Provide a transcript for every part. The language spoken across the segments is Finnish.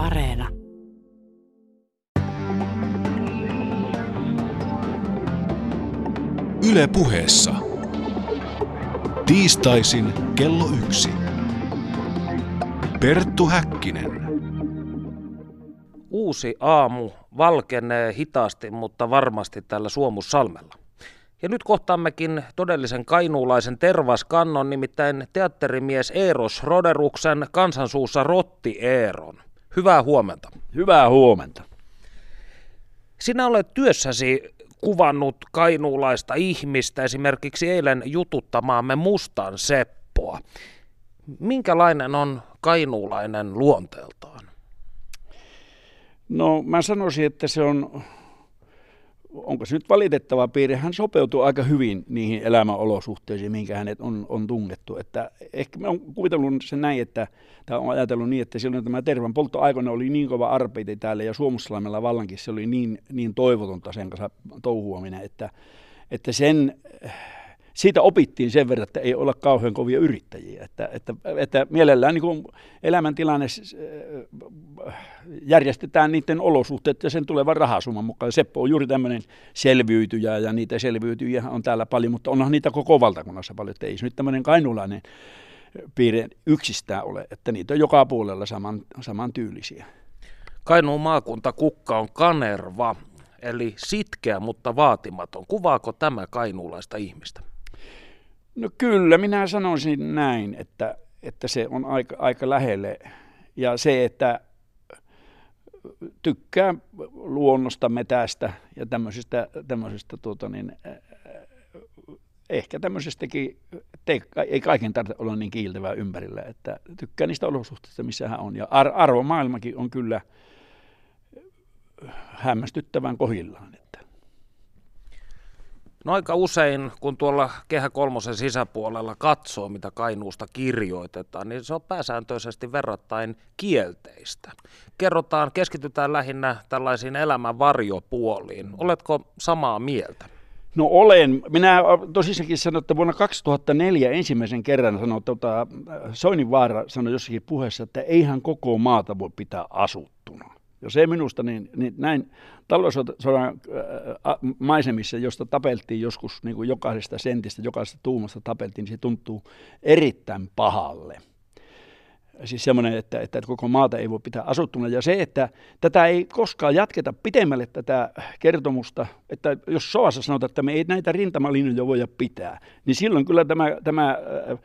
Areena. Yle puheessa. Tiistaisin kello yksi. Perttu Häkkinen. Uusi aamu valkenee hitaasti, mutta varmasti tällä Suomussalmella. Ja nyt kohtaammekin todellisen kainuulaisen tervaskannon, nimittäin teatterimies Eeros Roderuksen kansansuussa Rotti Eeron. Hyvää huomenta. Hyvää huomenta. Sinä olet työssäsi kuvannut kainuulaista ihmistä, esimerkiksi eilen jututtamaamme Mustan Seppoa. Minkälainen on kainuulainen luonteeltaan? No mä sanoisin, että se on onko se nyt valitettava piirre, hän sopeutuu aika hyvin niihin elämäolosuhteisiin, minkä hänet on, on tungettu. Että ehkä mä oon kuvitellut sen näin, että, tai on ajatellut niin, että silloin tämä tervan polttoaikana oli niin kova arpeiti täällä ja Suomussalmella vallankin se oli niin, niin toivotonta sen kanssa touhuaminen, että, että sen siitä opittiin sen verran, että ei olla kauhean kovia yrittäjiä. Että, että, että mielellään niin elämäntilanne järjestetään niiden olosuhteet ja sen tulevan rahasumman mukaan. Seppo on juuri tämmöinen selviytyjä ja niitä selviytyjiä on täällä paljon, mutta onhan niitä koko valtakunnassa paljon. Että ei se nyt tämmöinen kainulainen piirre yksistään ole, että niitä on joka puolella saman, saman tyylisiä. Kainuun maakunta kukka on kanerva, eli sitkeä, mutta vaatimaton. Kuvaako tämä kainuulaista ihmistä? No kyllä, minä sanoisin näin, että, että se on aika, aika lähelle. Ja se, että tykkää luonnosta, metästä ja tämmöisistä, tämmöisistä tuota niin, ehkä tämmöisestäkin, te, ei kaiken tarvitse olla niin kiiltävää ympärillä, että tykkää niistä olosuhteista, missä hän on. Ja ar- arvomaailmakin on kyllä hämmästyttävän kohillaan. No aika usein, kun tuolla Kehä Kolmosen sisäpuolella katsoo, mitä Kainuusta kirjoitetaan, niin se on pääsääntöisesti verrattain kielteistä. Kerrotaan, keskitytään lähinnä tällaisiin elämän varjopuoliin. Oletko samaa mieltä? No olen. Minä tosissakin sanon, että vuonna 2004 ensimmäisen kerran sanoi, tuota, Soininvaara sanoi jossakin puheessa, että eihän koko maata voi pitää asuttuna. Ja se minusta, niin, niin näin talvisodan äh, maisemissa, josta tapeltiin joskus niin kuin jokaisesta sentistä, jokaisesta tuumasta tapeltiin, niin se tuntuu erittäin pahalle siis semmoinen, että, että koko maata ei voi pitää asuttuna. Ja se, että tätä ei koskaan jatketa pitemmälle tätä kertomusta, että jos Soassa sanotaan, että me ei näitä rintamalinjoja voida pitää, niin silloin kyllä tämä, tämä äh,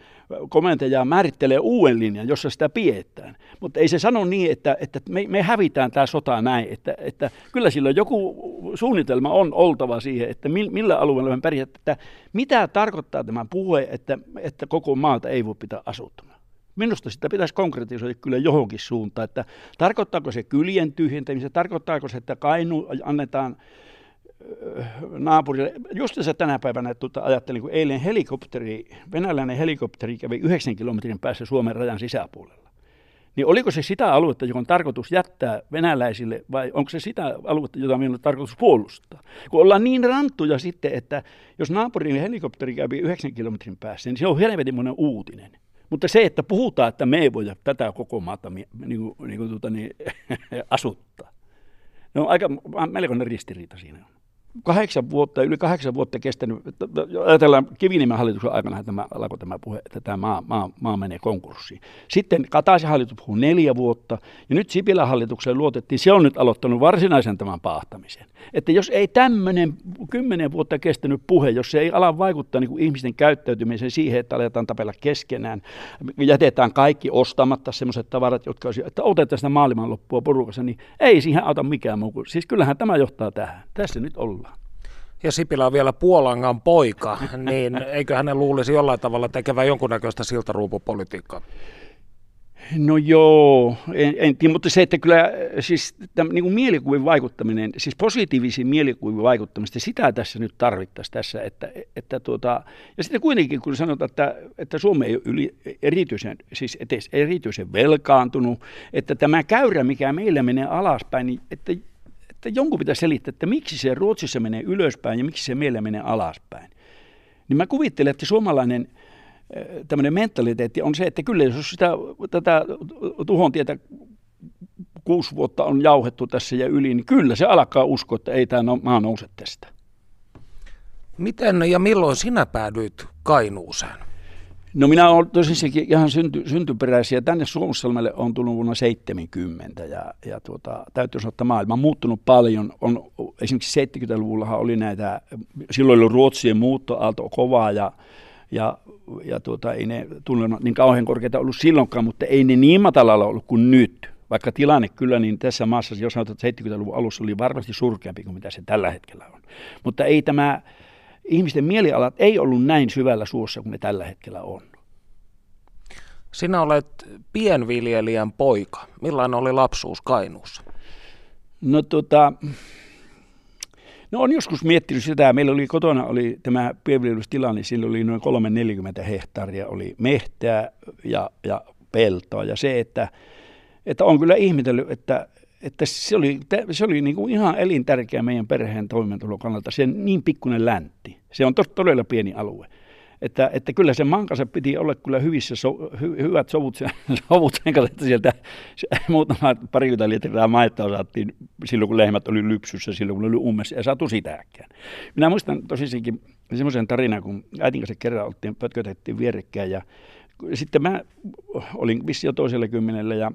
komentaja määrittelee uuden linjan, jossa sitä pidetään. Mutta ei se sano niin, että, että me, me hävitään tämä sota näin, että, että kyllä sillä joku suunnitelma on oltava siihen, että millä alueella me pärjää, että mitä tarkoittaa tämä puhe, että, että koko maata ei voi pitää asuttuna. Minusta sitä pitäisi konkretisoida kyllä johonkin suuntaan, että tarkoittaako se kylien tyhjentämistä, tarkoittaako se, että kainu annetaan naapurille. Just se tänä päivänä tuota, ajattelin, kun eilen helikopteri, venäläinen helikopteri kävi 9 kilometrin päässä Suomen rajan sisäpuolella. Niin oliko se sitä aluetta, joka on tarkoitus jättää venäläisille, vai onko se sitä aluetta, jota meillä on tarkoitus puolustaa? Kun ollaan niin ranttuja sitten, että jos naapurin helikopteri kävi 9 kilometrin päässä, niin se on helvetin uutinen. Mutta se, että puhutaan, että me ei voida tätä koko maata niin kuin, niin kuin, tuota, niin, asuttaa, ne on aika melkoinen ristiriita siinä on kahdeksan vuotta, yli kahdeksan vuotta kestänyt, ajatellaan Kiviniemen hallituksen aikana tämä, alkoi tämä puhe, että tämä maa, maa, maa menee konkurssiin. Sitten Kataisen hallitus puhui neljä vuotta, ja nyt Sipilän hallitukseen luotettiin, se on nyt aloittanut varsinaisen tämän paahtamisen. Että jos ei tämmöinen kymmenen vuotta kestänyt puhe, jos se ei ala vaikuttaa niin kuin ihmisten käyttäytymiseen siihen, että aletaan tapella keskenään, jätetään kaikki ostamatta sellaiset tavarat, jotka olisi, että otetaan sitä maailman loppua porukassa, niin ei siihen auta mikään muu. Siis kyllähän tämä johtaa tähän. Tässä nyt ollaan ja Sipilä on vielä Puolangan poika, niin eikö hänen luulisi jollain tavalla tekevän jonkunnäköistä siltaruupupolitiikkaa? No joo, en, en tiedä, mutta se, että kyllä siis tämän, niin kuin mielikuvin vaikuttaminen, siis positiivisiin mielikuvin vaikuttamista, sitä tässä nyt tarvittaisiin tässä, että, että tuota, ja sitten kuitenkin kun sanotaan, että, että Suomi ei ole yli, erityisen, siis etes erityisen velkaantunut, että tämä käyrä, mikä meillä menee alaspäin, niin että että jonkun pitäisi selittää, että miksi se Ruotsissa menee ylöspäin ja miksi se meillä menee alaspäin. Niin mä kuvittelen, että suomalainen äh, tämmöinen mentaliteetti on se, että kyllä jos sitä, tätä tuhon tietä kuusi vuotta on jauhettu tässä ja yli, niin kyllä se alkaa uskoa, että ei tämä maa nouse tästä. Miten ja milloin sinä päädyit Kainuuseen? No minä olen tosissakin ihan synty, syntyperäisiä. Tänne Suomussalmelle on tullut vuonna 70 ja, ja tuota, täytyy sanoa, että maailma on muuttunut paljon. On, esimerkiksi 70-luvulla oli näitä, silloin oli Ruotsien muuttoaalto kovaa ja, ja, ja tuota, ei ne tullut niin kauhean korkeita ollut silloinkaan, mutta ei ne niin matalalla ollut kuin nyt. Vaikka tilanne kyllä niin tässä maassa, jos sanotaan, että 70-luvun alussa oli varmasti surkeampi kuin mitä se tällä hetkellä on. Mutta ei tämä ihmisten mielialat ei ollut näin syvällä suossa kuin ne tällä hetkellä on. Sinä olet pienviljelijän poika. Millainen oli lapsuus Kainuussa? No tota, No on joskus miettinyt sitä, meillä oli kotona oli tämä pienviljelystila, niin sillä oli noin 340 hehtaaria, oli mehtää ja, ja peltoa. Ja se, että, että on kyllä ihmetellyt, että, että se oli, se oli niin kuin ihan elintärkeä meidän perheen toimeentulon kannalta, se niin pikkuinen läntti. Se on todella pieni alue. Että, että kyllä se mankansa piti olla kyllä hyvissä, so, hy, hyvät sovut, sovut sen kanssa, että sieltä muutama parikymmentä litraa maitoa saatiin silloin, kun lehmät oli lypsyssä, silloin kun oli ummessa, ja saatu sitäkään. Minä muistan tosissakin semmoisen tarinan, kun äitin kanssa kerran oltiin, pötkötettiin vierekkäin, ja sitten mä olin vissi jo toisella kymmenellä, ja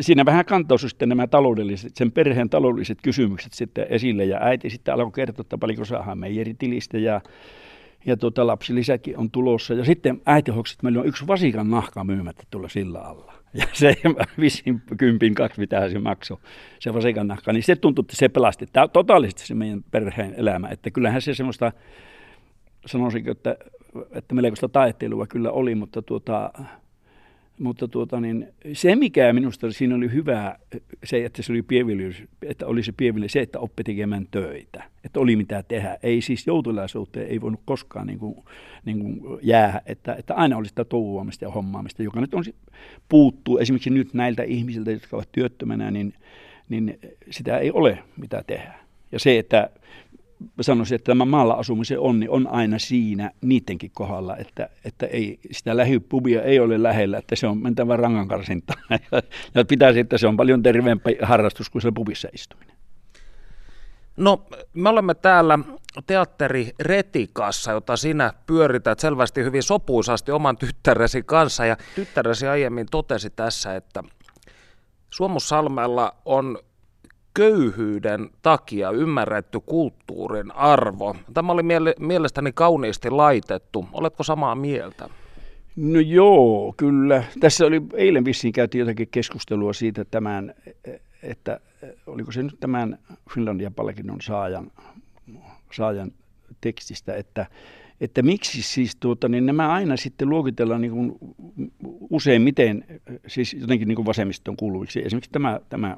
siinä vähän kantautui sitten nämä taloudelliset, sen perheen taloudelliset kysymykset sitten esille, ja äiti sitten alkoi kertoa, että paljonko saadaan meijeritilistä, ja ja tuota, lapsilisäkin on tulossa. Ja sitten äiti hoksi, että meillä on yksi vasikan nahka myymättä tuolla sillä alla. Ja se visin kympin kaksi, mitä se maksoi, se vasikan nahka, niin se tuntui, että se pelasti Tämä, totaalisesti se meidän perheen elämä. Että kyllähän se semmoista, sanoisinko, että, että melkoista taiteilua kyllä oli, mutta tuota, mutta tuota, niin, se, mikä minusta siinä oli hyvä, se, että se oli pienviljely, että oli se pienviljely, se, että oppi tekemään töitä, että oli mitä tehdä. Ei siis joutulaisuuteen ei voinut koskaan niin kuin, niin kuin jäädä, että, että aina oli sitä touhuamista ja hommaamista, joka nyt on, puuttuu esimerkiksi nyt näiltä ihmisiltä, jotka ovat työttömänä, niin, niin sitä ei ole mitä tehdä. Ja se, että sanoisin, että tämä maalla asumisen onni on aina siinä niidenkin kohdalla, että, että ei, sitä lähipubia ei ole lähellä, että se on mentävä rangankarsinta. ja pitäisi, että se on paljon terveempi harrastus kuin se pubissa istuminen. No, me olemme täällä teatteri Retikassa, jota sinä pyörität selvästi hyvin sopuisasti oman tyttäresi kanssa. Ja tyttäresi aiemmin totesi tässä, että Suomussalmella on köyhyyden takia ymmärretty kulttuurin arvo. Tämä oli miele- mielestäni kauniisti laitettu. Oletko samaa mieltä? No joo, kyllä. Tässä oli eilen vissiin käytiin jotakin keskustelua siitä tämän, että oliko se nyt tämän Finlandia-palkinnon saajan, saajan tekstistä, että, että miksi siis tuota, niin nämä aina sitten luokitellaan niin kuin useimmiten siis jotenkin niin kuin vasemmiston kuuluviksi. Esimerkiksi tämä, tämä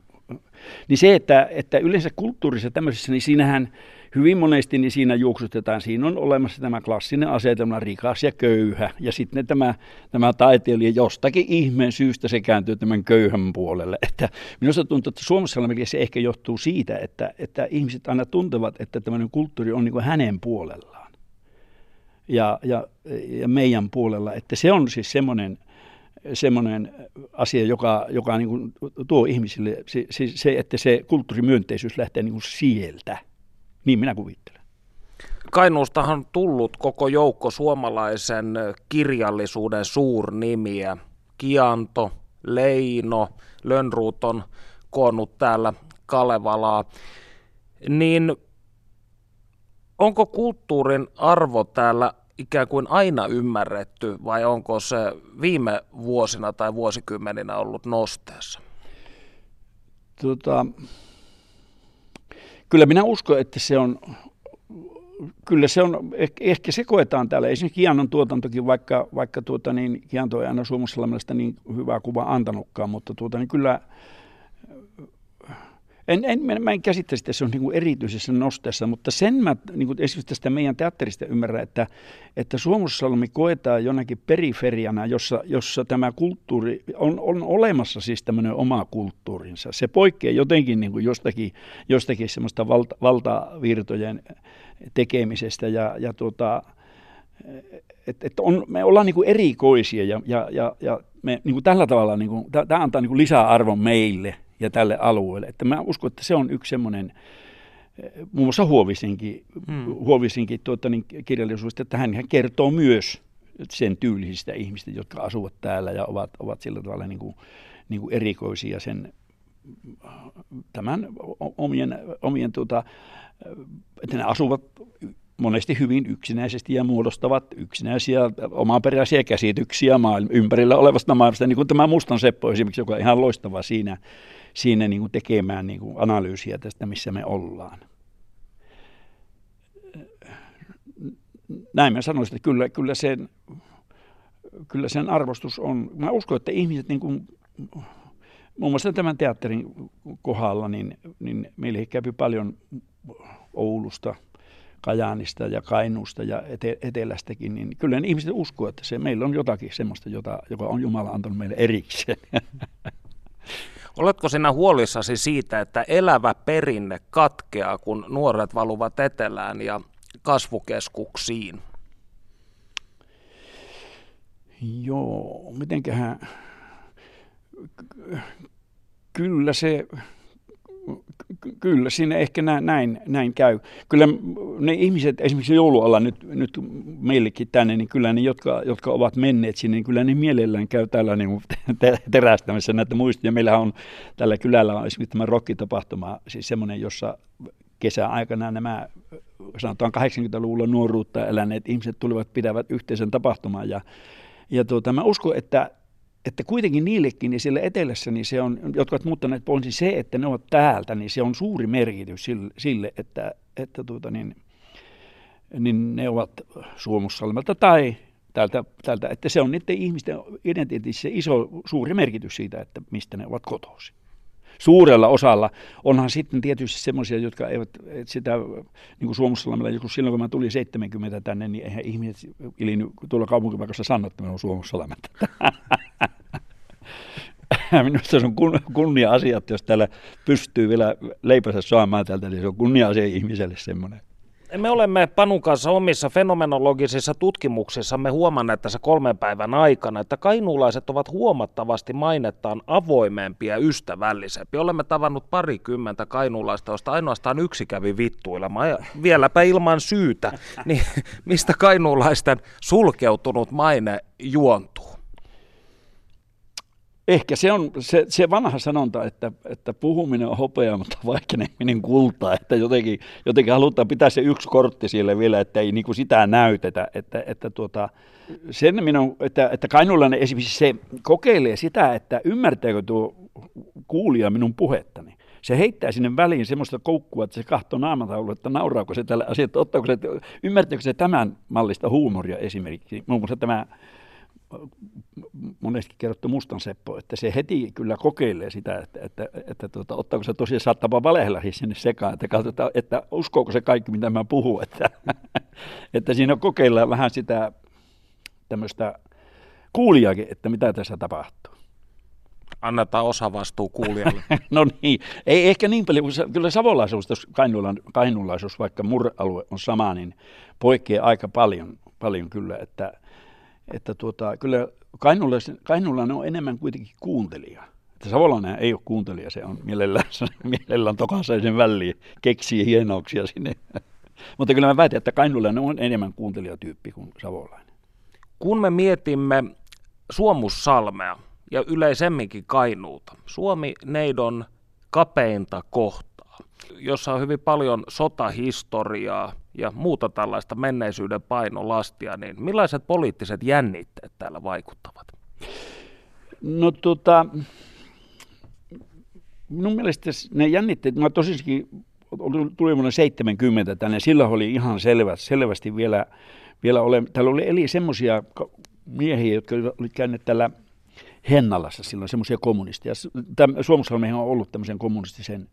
niin se, että, että yleensä kulttuurissa tämmöisessä, niin siinähän hyvin monesti niin siinä juoksutetaan. Siinä on olemassa tämä klassinen asetelma, rikas ja köyhä. Ja sitten tämä, tämä taiteilija jostakin ihmeen syystä se kääntyy tämän köyhän puolelle. Että minusta tuntuu, että Suomessa se ehkä johtuu siitä, että, että ihmiset aina tuntevat, että tämmöinen kulttuuri on niin kuin hänen puolellaan. Ja, ja, ja meidän puolella. Että se on siis semmoinen semmoinen asia, joka, joka niin kuin tuo ihmisille se, se, se, että se kulttuurimyönteisyys lähtee niin kuin sieltä. Niin minä kuvittelen. Kainuustahan on tullut koko joukko suomalaisen kirjallisuuden suurnimiä. Kianto, Leino, Lönnruut on koonnut täällä Kalevalaa. Niin onko kulttuurin arvo täällä ikään kuin aina ymmärretty vai onko se viime vuosina tai vuosikymmeninä ollut nosteessa? Tota, kyllä minä uskon, että se on, kyllä se on, ehkä se koetaan täällä. Esimerkiksi Kianon tuotantokin, vaikka, vaikka tuota, niin, Kianto ei aina Suomussalmesta niin hyvää kuvaa antanutkaan, mutta tuota, niin kyllä en, en, mä en käsittäisi, että se on niin erityisessä nosteessa, mutta sen mä niin kuin esimerkiksi tästä meidän teatterista ymmärrän, että, että Suomussalmi koetaan jonakin periferiana, jossa, jossa tämä kulttuuri on, on olemassa siis tämmöinen oma kulttuurinsa. Se poikkeaa jotenkin niin kuin jostakin, jostakin semmoista valta, valtavirtojen tekemisestä ja, ja tuota, et, et on, me ollaan niin erikoisia ja, ja, ja, ja me niin tällä tavalla, niin tämä antaa niin kuin lisäarvon meille ja tälle alueelle. Että mä uskon, että se on yksi semmoinen, muun muassa Huovisinkin, hmm. Huovisinkin tuota, niin kirjallisuudesta, että hän, hän kertoo myös sen tyylisistä ihmistä, jotka asuvat täällä ja ovat, ovat sillä tavalla niin kuin, niin kuin erikoisia sen tämän omien, omien tuota, että ne asuvat monesti hyvin yksinäisesti ja muodostavat yksinäisiä omaperäisiä käsityksiä maailma, ympärillä olevasta maailmasta, niin kuin tämä Mustan Seppo esimerkiksi, joka on ihan loistava siinä, siinä niin kuin tekemään niin kuin analyysiä tästä, missä me ollaan. Näin mä sanoisin, että kyllä, kyllä, sen, kyllä sen arvostus on. Mä uskon, että ihmiset niin kuin, muun muassa tämän teatterin kohdalla, niin, niin meille käy paljon Oulusta, Kajaanista ja Kainuusta ja ete, Etelästäkin, niin kyllä ne ihmiset uskoo, että se, meillä on jotakin semmoista, jota, joka on Jumala antanut meille erikseen. Oletko sinä huolissasi siitä, että elävä perinne katkeaa, kun nuoret valuvat etelään ja kasvukeskuksiin? Joo, mitenköhän... Kyllä se, kyllä siinä ehkä näin, näin käy. Kyllä ne ihmiset, esimerkiksi joulualla nyt, nyt meillekin tänne, niin kyllä ne, jotka, jotka ovat menneet sinne, niin kyllä ne mielellään käy täällä niin terästämässä näitä muistia. Meillähän on tällä kylällä on esimerkiksi tämä rokkitapahtuma, siis semmoinen, jossa kesäaikana nämä sanotaan 80-luvulla nuoruutta eläneet ihmiset tulivat pitävät yhteisen tapahtuman ja, ja tuota, mä uskon, että että kuitenkin niillekin niin siellä etelässä, niin se on, jotka ovat muuttaneet pois, se, että ne ovat täältä, niin se on suuri merkitys sille, sille että, että tuota, niin, niin ne ovat Suomussalmelta tai täältä, täältä, että se on niiden ihmisten identiteetissä iso, suuri merkitys siitä, että mistä ne ovat kotoisin suurella osalla. Onhan sitten tietysti semmoisia, jotka eivät sitä, niin kuin Suomussalmella, joku silloin kun mä tulin 70 tänne, niin eihän ihmiset ilinyt tuolla kaupunkipaikassa sanoa, että mä olen Suomussalmelta. Minusta se on kun, kunnia-asia, että jos täällä pystyy vielä leipänsä saamaan täältä, niin se on kunnia-asia ihmiselle semmoinen. Me olemme Panun kanssa omissa fenomenologisissa tutkimuksissamme huomanneet tässä kolmen päivän aikana, että kainuulaiset ovat huomattavasti mainettaan avoimempia ja ystävällisempiä. Olemme tavannut parikymmentä kainuulaista, joista ainoastaan yksi kävi vittuilemaan, ja vieläpä ilman syytä. Niin mistä kainuulaisten sulkeutunut maine juontuu? Ehkä se on se, se vanha sanonta, että, että puhuminen on hopea, mutta vaikeneminen kultaa, että jotenkin, jotenkin halutaan pitää se yksi kortti siellä vielä, että ei niin kuin sitä näytetä, että, että tuota, sen minun, että, että Kainulainen esimerkiksi se kokeilee sitä, että ymmärtääkö tuo kuulija minun puhettani. Se heittää sinne väliin semmoista koukkua, että se kahtoo naamataulu, että nauraako se tällä asialla, ottaako se, ymmärtääkö se tämän mallista huumoria esimerkiksi. Muun muassa tämä monesti kerrottu Mustan Seppo, että se heti kyllä kokeilee sitä, että, että, että tuota, ottaako se tosiaan saattaa valehella sinne sekaan, että katsotaan, että uskooko se kaikki, mitä mä puhun, että, että siinä kokeillaan vähän sitä tämmöistä kuulijakin, että mitä tässä tapahtuu. Annetaan osa vastuu kuulijalle. no niin, ei ehkä niin paljon, kyllä savolaisuus, jos kainulaisuus, vaikka muralue on sama, niin poikkeaa aika paljon, paljon kyllä, että – että tuota, kyllä Kainuulainen on enemmän kuitenkin kuuntelija. Että Savolainen ei ole kuuntelija, se on mielellään, mielellään tokasaisen väliin, keksii hienouksia sinne. Mutta kyllä mä väitän, että Kainuulainen on enemmän kuuntelijatyyppi kuin Savolainen. Kun me mietimme Suomussalmea ja yleisemminkin Kainuuta, Suomi-neidon kapeinta kohtaa, jossa on hyvin paljon sotahistoriaa, ja muuta tällaista menneisyyden painolastia, niin millaiset poliittiset jännitteet täällä vaikuttavat? No tota, minun mielestä ne jännitteet, mä tosiskin tuli vuonna 70 tänne, silloin oli ihan selvä, selvästi vielä, vielä ole, täällä oli eli semmoisia miehiä, jotka olivat käyneet täällä Hennalassa silloin, semmoisia kommunisteja. Suomussalmihan on ollut tämmöisen kommunistisen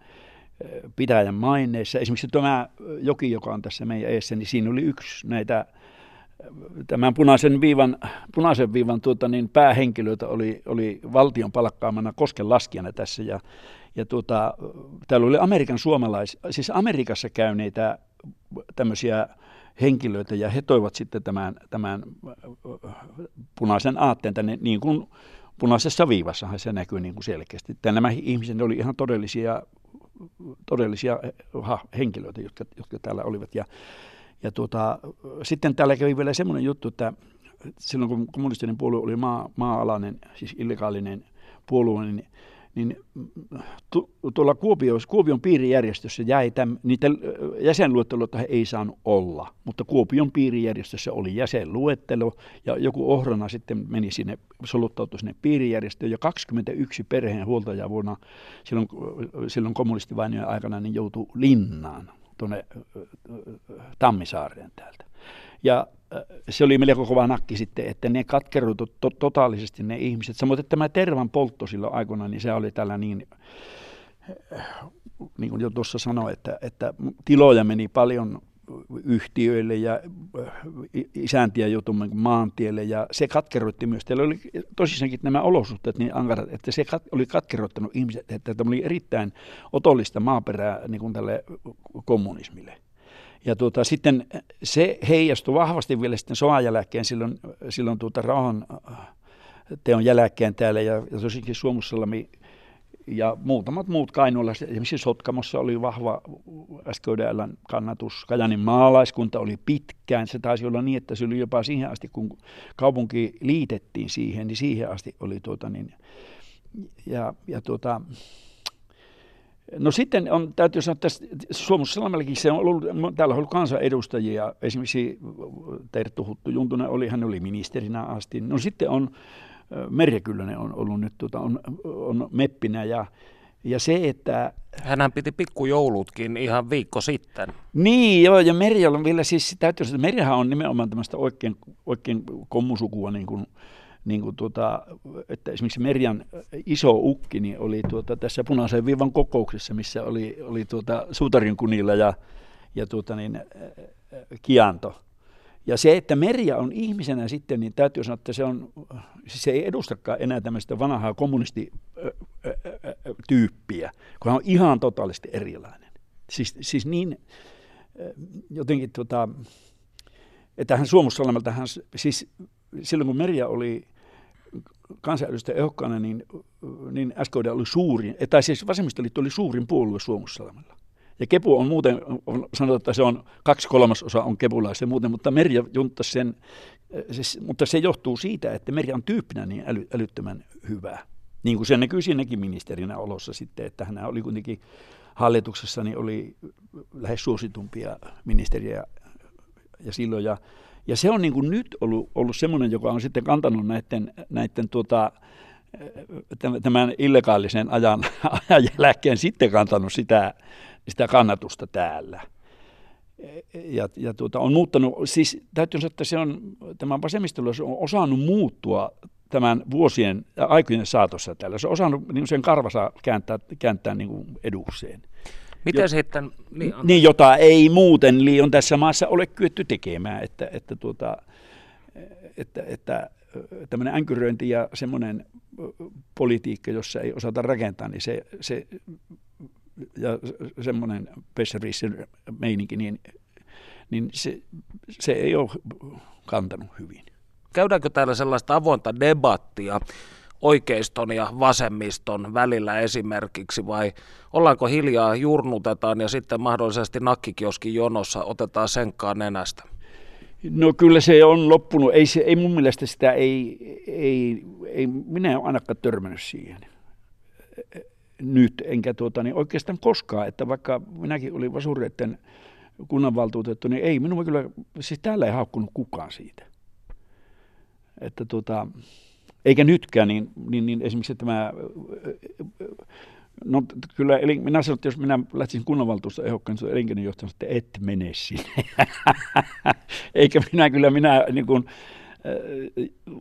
pitäjän maineissa. Esimerkiksi tämä joki, joka on tässä meidän eessä, niin siinä oli yksi näitä tämän punaisen viivan, punaisen viivan tuota, niin päähenkilöitä oli, oli valtion palkkaamana kosken laskijana tässä ja, ja tuota, täällä oli Amerikan suomalais, siis Amerikassa käyneitä tämmöisiä henkilöitä ja he toivat sitten tämän, tämän punaisen aatteen tänne niin kuin punaisessa viivassahan se näkyy niin kuin selkeästi. Että nämä ihmiset oli ihan todellisia, todellisia ha, henkilöitä, jotka, jotka täällä olivat. Ja, ja tuota, sitten täällä kävi vielä semmoinen juttu, että silloin kun kommunistinen puolue oli maa, maa-alainen, siis illegaalinen puolue, niin niin tu, tuolla Kuopio, Kuopion piirijärjestössä jäi täm, niitä jäsenluetteloita ei saanut olla, mutta Kuopion piirijärjestössä oli jäsenluettelo ja joku ohrana sitten meni sinne, soluttautui sinne piirijärjestöön ja 21 perheen huoltajaa vuonna silloin, silloin kommunistivainien aikana niin joutui linnaan tuonne Tammisaareen täältä. Ja se oli melko kova nakki sitten, että ne katkeroitu to- totaalisesti ne ihmiset. Samoin tämä tervan poltto silloin aikoina, niin se oli tällä niin, niin kuin jo tuossa sanoin, että, että tiloja meni paljon yhtiöille ja isäntiä joutui niin maantielle ja se katkeroitti myös. Teillä oli tosissaankin nämä olosuhteet niin ankarat, että se kat, oli katkeroittanut ihmiset, että tämä oli erittäin otollista maaperää niin kuin tälle kommunismille. Ja tuota, sitten se heijastui vahvasti vielä sitten sodan jälkeen, silloin, silloin tuota rauhan äh, teon jälkeen täällä ja, ja tosikin Suomussalmi ja muutamat muut Kainuulla. Esimerkiksi Sotkamossa oli vahva SKDLn kannatus. Kajanin maalaiskunta oli pitkään. Se taisi olla niin, että se oli jopa siihen asti, kun kaupunki liitettiin siihen, niin siihen asti oli tuota niin, ja, ja tuota, No sitten on, täytyy sanoa, että Suomussalmellakin se on ollut, täällä on ollut kansanedustajia, esimerkiksi Terttu Huttu Juntunen oli, hän oli ministerinä asti. No sitten on, Merja Kyllönen on ollut nyt, tuota, on, on meppinä ja, ja se, että... Hänhän piti pikkujoulutkin ihan viikko sitten. Niin, joo, ja Merja on vielä siis, täytyy sanoa, että Merjahan on nimenomaan tämmöistä oikein, oikein kommusukua, niin kuin, niin kuin tuota, että esimerkiksi Merjan iso ukki niin oli tuota, tässä punaisen viivan kokouksessa, missä oli, oli tuota, Suutarin kunilla ja, ja tuota, niin, Kianto. Ja se, että Merja on ihmisenä sitten, niin täytyy sanoa, että se, on, siis se ei edustakaan enää tämmöistä vanhaa kommunistityyppiä, kun hän on ihan totaalisesti erilainen. Siis, siis niin jotenkin, tota, että hän Suomussalmelta, hän, siis silloin kun Merja oli kansanedustaja ehdokkaana, niin, niin SKD oli suurin, tai siis vasemmistoliitto oli suurin puolue Suomussalmella. Ja Kepu on muuten, on, sanotaan, että se on kaksi kolmasosa on kepulaisia muuten, mutta Merja junttasi sen, siis, mutta se johtuu siitä, että Merja on tyyppinä niin äly, älyttömän hyvä. Niin kuin se näkyy siinäkin ministerinä olossa sitten, että hän oli kuitenkin hallituksessa, niin oli lähes suositumpia ministeriä ja silloin. Ja ja se on niin kuin nyt ollut, ollut semmoinen, joka on sitten kantanut näiden, näiden tuota, tämän illegaalisen ajan, ajan jälkeen sitten kantanut sitä, sitä kannatusta täällä. Ja, ja tuota, on muuttanut, siis täytyy sanoa, että se on, tämä vasemmistoliitto on osannut muuttua tämän vuosien ja aikojen saatossa täällä. Se on osannut niin sen karvasa kääntää, kääntää niin edukseen. Miten jo, sitten... Niin, niin, jota ei muuten liian tässä maassa ole kyetty tekemään, että, että, tuota, että, että tämmöinen änkyröinti ja semmoinen politiikka, jossa ei osata rakentaa, niin se, se ja semmoinen pessärissin meininki, niin, niin se, se ei ole kantanut hyvin. Käydäänkö täällä sellaista avointa debattia oikeiston ja vasemmiston välillä esimerkiksi vai ollaanko hiljaa, jurnutetaan ja sitten mahdollisesti nakkikioskin jonossa otetaan senkaan nenästä? No kyllä se on loppunut. Ei, se, ei mun mielestä sitä ei, ei, ei minä en ainakaan törmännyt siihen nyt, enkä tuota, niin oikeastaan koskaan, että vaikka minäkin olin Vasureiden kunnanvaltuutettu, niin ei minua kyllä, siis täällä ei haukkunut kukaan siitä. Että tuota, eikä nytkään, niin, niin, niin esimerkiksi tämä, no kyllä, eli minä sanoin, että jos minä lähtisin kunnanvaltuusta ehdokkaan, niin elinkeinojohtaja että et mene sinne. eikä minä kyllä, minä niin kuin,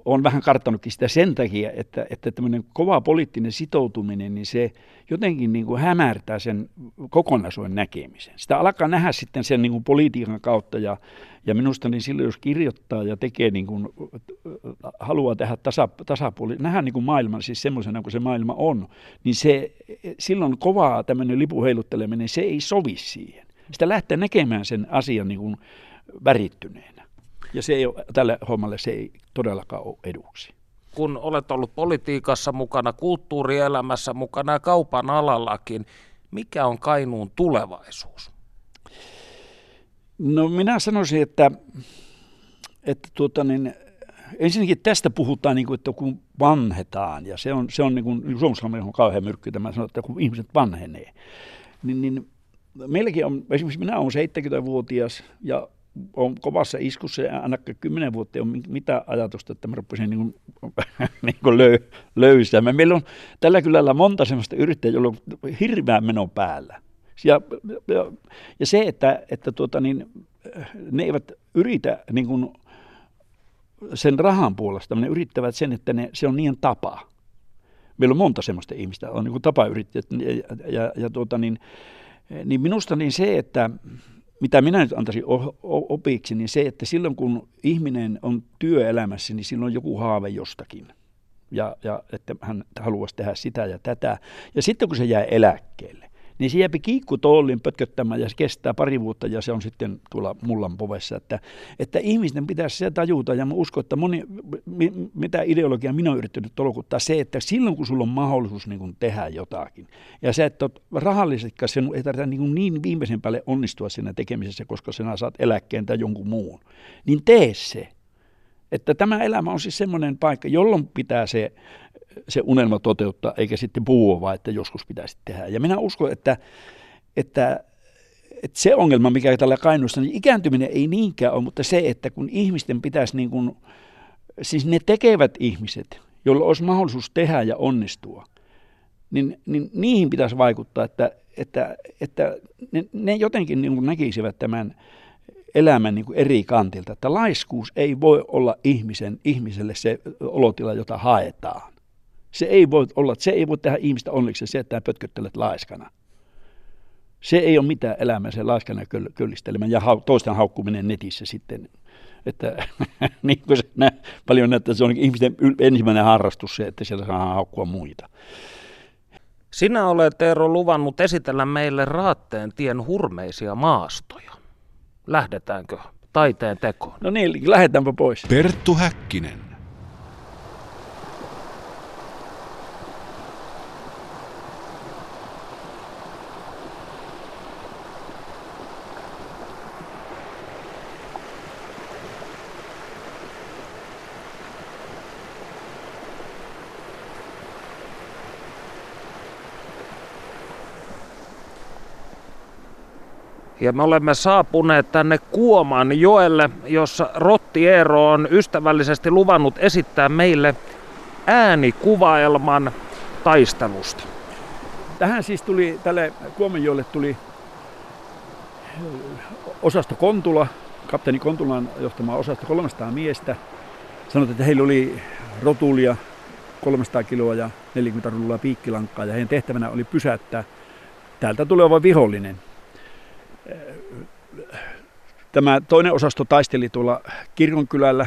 olen vähän karttanutkin sitä sen takia, että, että tämmöinen kova poliittinen sitoutuminen, niin se jotenkin niin kuin hämärtää sen kokonaisuuden näkemisen. Sitä alkaa nähdä sitten sen niin kuin politiikan kautta ja, ja minusta niin silloin, jos kirjoittaa ja tekee niin kuin, haluaa tehdä tasa, tasapuoli, nähdä niin kuin maailman siis semmoisena kuin se maailma on, niin se silloin kovaa tämmöinen lipuheilutteleminen, se ei sovi siihen. Sitä lähtee näkemään sen asian niin kuin värittyneenä. Ja se ei ole, tälle hommalle se ei todellakaan ole eduksi. kun olet ollut politiikassa mukana, kulttuurielämässä mukana ja kaupan alallakin, mikä on Kainuun tulevaisuus? No minä sanoisin, että, että tuota niin, ensinnäkin tästä puhutaan, niin kuin, että kun vanhetaan, ja se on, se on niin kuin, Suomessa on kauhean myrkky tämä sanoo, että kun ihmiset vanhenee, niin, niin meilläkin on, esimerkiksi minä olen 70-vuotias ja on kovassa iskussa ja ainakaan kymmenen vuotta ei ole mitään ajatusta, että mä rupesin niin kuin, niin kuin löy, löysäämään. Meillä on tällä kylällä monta sellaista yrittäjää, jolla on hirveä meno päällä. Ja, ja, ja se, että, että tuota, niin, ne eivät yritä niin kuin, sen rahan puolesta, ne yrittävät sen, että ne, se on niin tapa. Meillä on monta sellaista ihmistä, on niin tapayrittäjät ja, ja, ja tuota, niin, niin minusta niin se, että mitä minä nyt antaisin opiksi, niin se, että silloin kun ihminen on työelämässä, niin silloin on joku haave jostakin. Ja, ja että hän haluaisi tehdä sitä ja tätä. Ja sitten kun se jää eläkkeelle, niin se jääpi kiikkutollin pötköttämään ja se kestää pari vuotta ja se on sitten tuolla mullan povessa. Että, että ihmisten pitäisi se tajuta ja mä uskon, että moni, mitä ideologiaa minä olen yrittänyt tolkuttaa, se, että silloin kun sulla on mahdollisuus niin kuin tehdä jotakin ja se, että rahallisesti sen ei tarvitse niin, niin viimeisen päälle onnistua siinä tekemisessä, koska sinä saat eläkkeen tai jonkun muun, niin tee se. Että tämä elämä on siis semmoinen paikka, jolloin pitää se se unelma toteuttaa, eikä sitten puhua vaan, että joskus pitäisi tehdä. Ja minä uskon, että, että, että se ongelma, mikä tällä kainuussa, niin ikääntyminen ei niinkään ole, mutta se, että kun ihmisten pitäisi, niin kuin, siis ne tekevät ihmiset, joilla olisi mahdollisuus tehdä ja onnistua, niin, niin niihin pitäisi vaikuttaa, että, että, että ne, ne jotenkin niin kuin näkisivät tämän elämän niin kuin eri kantilta, että laiskuus ei voi olla ihmisen, ihmiselle se olotila, jota haetaan. Se ei voi olla, se ei voi tehdä ihmistä onnelliksi se, että pötköttelet laiskana. Se ei ole mitään elämää, se laiskana köllistelemään ja toisten haukkuminen netissä sitten. Että niin kuin se nä, paljon näyttää, se on ihmisten ensimmäinen harrastus se, että siellä saa haukkua muita. Sinä olet Eero luvannut esitellä meille Raatteen tien hurmeisia maastoja. Lähdetäänkö taiteen tekoon? No niin, lähdetäänpä pois. Perttu Häkkinen. Ja me olemme saapuneet tänne Kuoman joelle, jossa Rotti Eero on ystävällisesti luvannut esittää meille äänikuvaelman taistelusta. Tähän siis tuli, tälle Kuomanjoelle tuli osasto Kontula, kapteeni Kontulan johtama osasto 300 miestä. Sanotaan, että heillä oli rotulia 300 kiloa ja 40 rullaa piikkilankkaa ja heidän tehtävänä oli pysäyttää täältä tuleva vihollinen – Tämä toinen osasto taisteli tuolla Kirkonkylällä,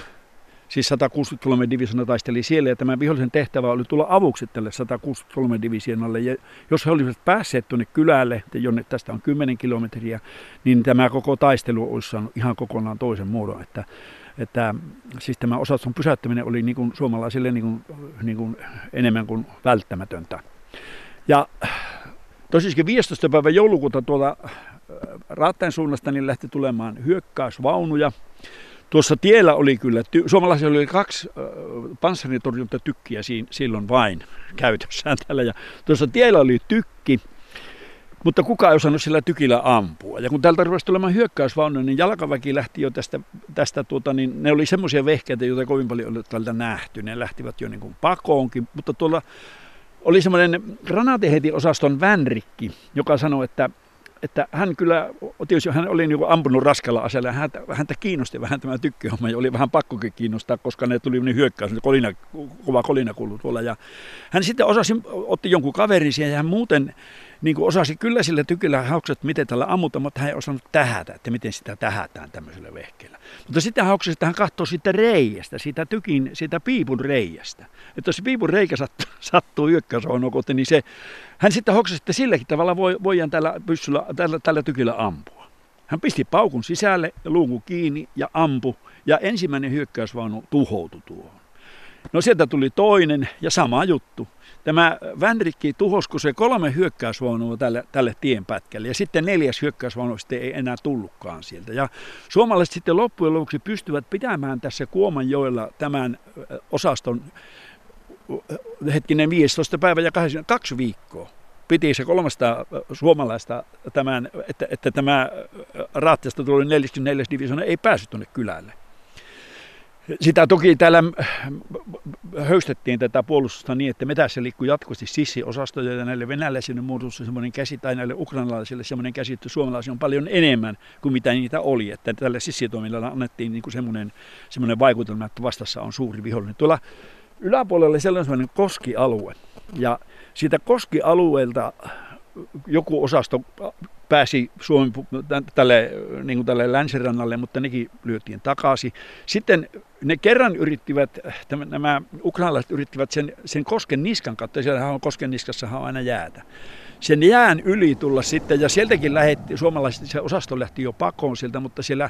siis 163 divisiona taisteli siellä, ja tämä vihollisen tehtävä oli tulla avuksi tälle 163 divisionalle. Ja jos he olisivat päässeet tuonne kylälle, jonne tästä on 10 kilometriä, niin tämä koko taistelu olisi saanut ihan kokonaan toisen muodon. Että, että siis tämä osaston pysäyttäminen oli niin kuin suomalaisille niin kuin, niin kuin enemmän kuin välttämätöntä. Ja tosiaan 15. päivä joulukuuta tuolla Raatteen suunnasta niin lähti tulemaan hyökkäysvaunuja. Tuossa tiellä oli kyllä, ty- suomalaisilla oli kaksi äh, panssaritorjuntatykkiä si- silloin vain käytössään täällä. Ja tuossa tiellä oli tykki, mutta kukaan ei osannut sillä tykillä ampua. Ja kun täältä rupesi tulemaan hyökkäysvaunu, niin jalkaväki lähti jo tästä, tästä tuota, niin ne oli semmoisia vehkeitä, joita kovin paljon oli täältä nähty. Ne lähtivät jo niin kuin pakoonkin, mutta tuolla oli semmoinen granaatiheti-osaston vänrikki, joka sanoi, että että hän kyllä, tietysti hän oli niin ampunut raskalla aseella, häntä, häntä kiinnosti vähän tämä tykkihomma ja oli vähän pakkokin kiinnostaa, koska ne tuli niin hyökkäys, kolina, kova kolina kuului tuolla. Ja hän sitten osasi, otti jonkun kaverin siihen ja hän muuten niin kuin osasi kyllä sillä tykillä haukset, miten tällä ammutaan, mutta hän ei osannut tähätä, että miten sitä tähätään tämmöisellä vehkeellä. Mutta sitten hauksesi, että hän katsoi siitä reiästä, siitä tykin, siitä piipun reiästä. Että jos piipun reikä sattuu, sattuu hyökkäysonnokotte, niin se, hän sitten hoksasi, että silläkin tavalla voi, voidaan tällä, pyssyllä, tällä, tällä tykillä ampua. Hän pisti paukun sisälle luukun kiinni ja ampu. Ja ensimmäinen hyökkäysvaunu tuhoutui tuohon. No sieltä tuli toinen ja sama juttu. Tämä Vänrikki tuhosi, kun se kolme hyökkäysvaunua tälle, tälle tienpätkälle. Ja sitten neljäs hyökkäysvaunu sitten ei enää tullutkaan sieltä. Ja suomalaiset sitten loppujen lopuksi pystyvät pitämään tässä Kuomanjoella tämän osaston hetkinen 15. päivä ja 8, kaksi viikkoa piti se kolmesta suomalaista tämän, että, että tämä raattiasta tuli 44. divisioona ei päässyt tuonne kylälle. Sitä toki täällä höystettiin tätä puolustusta niin, että metässä liikkui jatkuvasti sissiosastoja ja näille venäläisille muodostui semmoinen käsi tai näille ukrainalaisille semmoinen käsi, että suomalaisia on paljon enemmän kuin mitä niitä oli. Että tälle sissitoiminnalla annettiin niin kuin semmoinen, semmoinen vaikutelma, että vastassa on suuri vihollinen. Tuolla yläpuolella oli sellainen koskialue ja siitä koskialueelta joku osasto pääsi Suomen tälle, niin kuin tälle länsirannalle, mutta nekin lyötiin takaisin. Sitten ne kerran yrittivät, nämä ukrainalaiset yrittivät sen, sen kosken niskan kautta, siellä on kosken niskassa on aina jäätä. Sen jään yli tulla sitten, ja sieltäkin lähetti, suomalaiset, se osasto lähti jo pakoon sieltä, mutta siellä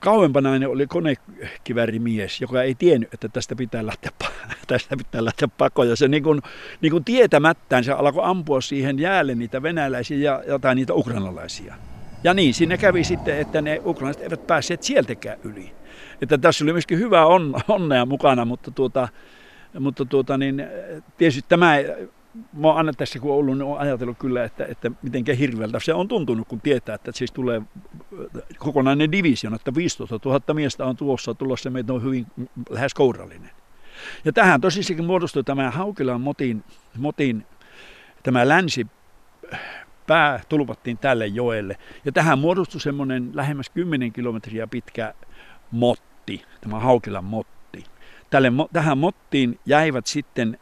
Kauempanainen oli konekivärimies, joka ei tiennyt, että tästä pitää lähteä, tästä pitää lähteä pakoon. Ja se niin kuin, niin kuin tietämättään se alkoi ampua siihen jäälle niitä venäläisiä ja, tai niitä ukrainalaisia. Ja niin, siinä kävi sitten, että ne ukrainalaiset eivät päässeet sieltäkään yli. Että tässä oli myöskin hyvä on, onnea mukana, mutta, tuota, mutta tuota, niin, tietysti tämä mä oon aina tässä kun ollut, niin olen ajatellut kyllä, että, että miten hirveältä se on tuntunut, kun tietää, että siis tulee kokonainen division, että 15 000 miestä on tuossa tulossa, meitä on hyvin lähes kourallinen. Ja tähän tosissakin muodostui tämä Haukilan motin, motin tämä länsi pää tulpattiin tälle joelle. Ja tähän muodostui semmoinen lähemmäs 10 kilometriä pitkä motti, tämä Haukilan motti. Tälle, tähän mottiin jäivät sitten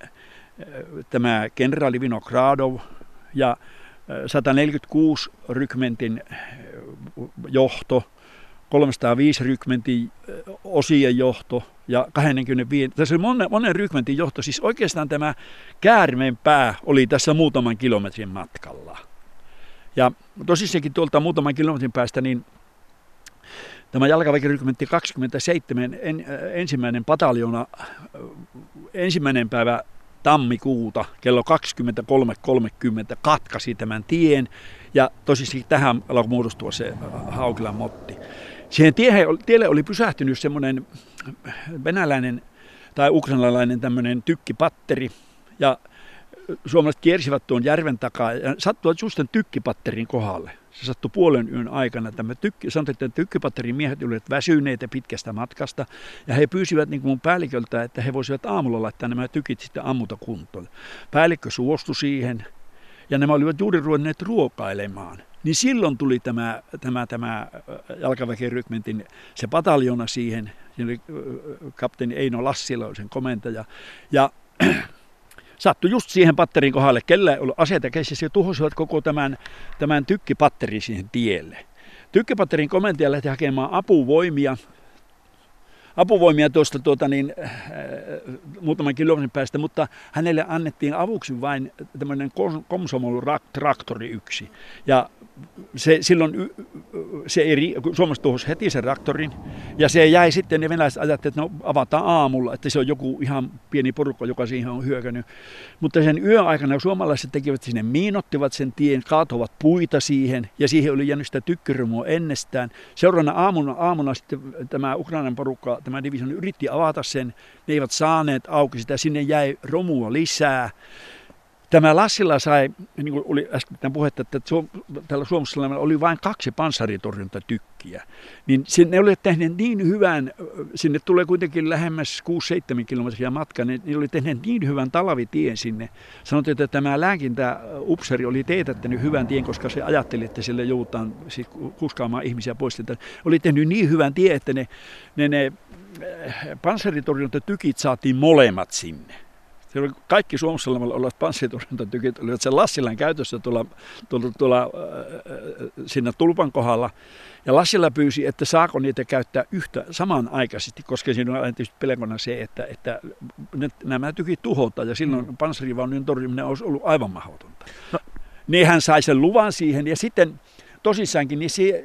tämä kenraali Vinogradov ja 146 rykmentin johto, 305 rykmentin osien johto ja 25, tässä oli monen, monen rykmentin johto, siis oikeastaan tämä käärmeen pää oli tässä muutaman kilometrin matkalla. Ja tosissakin tuolta muutaman kilometrin päästä niin tämä jalkaväkirykmentti 27 en, ensimmäinen pataljona ensimmäinen päivä tammikuuta kello 23.30 katkasi tämän tien ja tosissaan tähän alkoi muodostua se Haukilan motti. Siihen tielle oli pysähtynyt semmoinen venäläinen tai ukrainalainen tämmöinen tykkipatteri ja suomalaiset kiersivät tuon järven takaa ja sattuivat just tykkipatterin kohdalle. Se sattui puolen yön aikana. Tämä tykki, sanottiin, että tykkipatterin miehet olivat väsyneitä pitkästä matkasta ja he pyysivät niin kuin mun päälliköltä, että he voisivat aamulla laittaa nämä tykit sitten ammuta kuntoon. Päällikkö suostui siihen ja nämä olivat juuri ruvenneet ruokailemaan. Niin silloin tuli tämä, tämä, tämä jalkaväkirykmentin se pataljona siihen. Siinä oli kapteeni Eino Lassila, sen komentaja. Ja sattui just siihen patterin kohdalle, kellä ei ollut aseita käsissä? Ja tuhosivat koko tämän, tämän tykkipatterin siihen tielle. Tykkipatterin komentaja lähti hakemaan apuvoimia, apuvoimia tuosta tuota niin, äh, muutaman kilometrin päästä, mutta hänelle annettiin avuksi vain tämmöinen komsomol traktori yksi. Ja se, silloin se eri, Suomessa tuhosi heti sen traktorin ja se jäi sitten, ne venäläiset ajattelivat, että no avataan aamulla, että se on joku ihan pieni porukka, joka siihen on hyökännyt. Mutta sen yön aikana suomalaiset tekivät sinne, miinottivat sen tien, kaatovat puita siihen ja siihen oli jäänyt sitä tykkyrumua ennestään. Seuraavana aamuna, aamuna sitten tämä Ukrainan porukka, tämä division yritti avata sen, ne eivät saaneet auki sitä, sinne jäi romua lisää. Tämä Lassila sai, niin kuin oli äsken puhetta, että tällä Suomessa oli vain kaksi panssaritorjuntatykkiä. Niin ne oli tehneet niin hyvän, sinne tulee kuitenkin lähemmäs 6-7 kilometriä matka, niin ne oli tehneet niin hyvän talvitien sinne. Sanottiin, että tämä lääkintäupseri oli teetättänyt hyvän tien, koska se ajatteli, että sille joudutaan siis kuskaamaan ihmisiä pois. Että oli tehnyt niin hyvän tien, että ne, ne, ne panssaritorjuntatykit saatiin molemmat sinne. Siellä oli kaikki Suomessa olevat panssiturvantatykit olivat sen Lassilan käytössä tuolla, tuolla, tuolla äh, siinä tulpan kohdalla. Ja Lassila pyysi, että saako niitä käyttää yhtä samanaikaisesti, koska siinä on tietysti pelkona se, että, että nämä tykit tuhotaan ja silloin mm. panssarivaunujen torjuminen olisi ollut aivan mahdotonta. No. Niin hän sai sen luvan siihen ja sitten tosissaankin, niin se,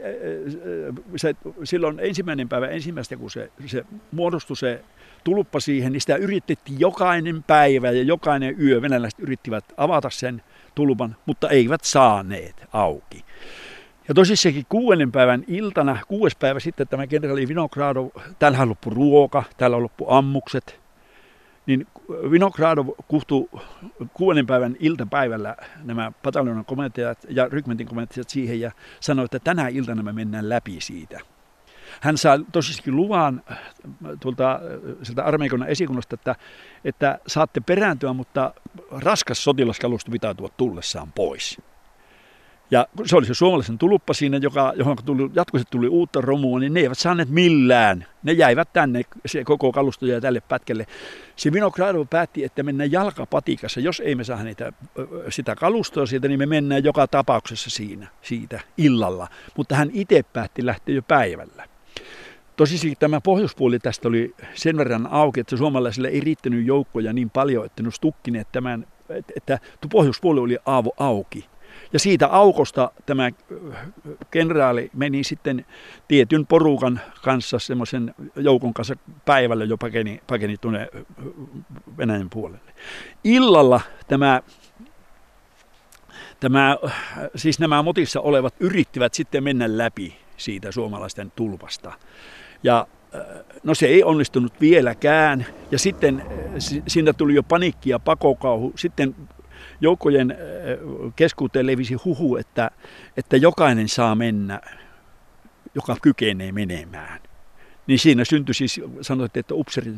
se, silloin ensimmäinen päivä ensimmäistä, kun se, se muodostui se tulppa siihen, niin sitä yritettiin jokainen päivä ja jokainen yö. Venäläiset yrittivät avata sen tulpan, mutta eivät saaneet auki. Ja tosissakin kuudennen päivän iltana, kuudes päivä sitten tämä kenraali Vinogradov, täällä loppu ruoka, täällä loppu ammukset, niin Vinogradov kuhtui kuudennen päivän iltapäivällä nämä pataljonan komentajat ja rykmentin komentajat siihen ja sanoi, että tänä iltana me mennään läpi siitä. Hän saa tosissakin luvan tuolta sieltä armeikonnan esikunnasta, että, että saatte perääntyä, mutta raskas sotilaskalusto pitää tuoda tullessaan pois. Ja se oli se suomalaisen tuluppa siinä, joka, johon tuli, jatkuvasti tuli uutta romua, niin ne eivät saaneet millään. Ne jäivät tänne, se koko kalusto jäi tälle pätkälle. Se Vinogradov päätti, että mennään jalkapatikassa. Jos ei me saa niitä, sitä kalustoa siitä, niin me mennään joka tapauksessa siinä, siitä illalla. Mutta hän itse päätti lähteä jo päivällä. Tosisi tämä pohjoispuoli tästä oli sen verran auki, että suomalaisille ei riittänyt joukkoja niin paljon, että ne tukkineet tämän, että pohjoispuoli oli aavo auki. Ja siitä aukosta tämä kenraali meni sitten tietyn porukan kanssa, semmoisen joukon kanssa päivällä jo pakeni, pakeni tuonne Venäjän puolelle. Illalla tämä Tämä, siis nämä motissa olevat yrittivät sitten mennä läpi siitä suomalaisten tulpasta. Ja no se ei onnistunut vieläkään. Ja sitten siinä tuli jo panikki ja pakokauhu. Sitten joukkojen äh, keskuuteen levisi huhu, että, että jokainen saa mennä, joka kykenee menemään. Niin siinä syntyi siis, sanoitte, että upserit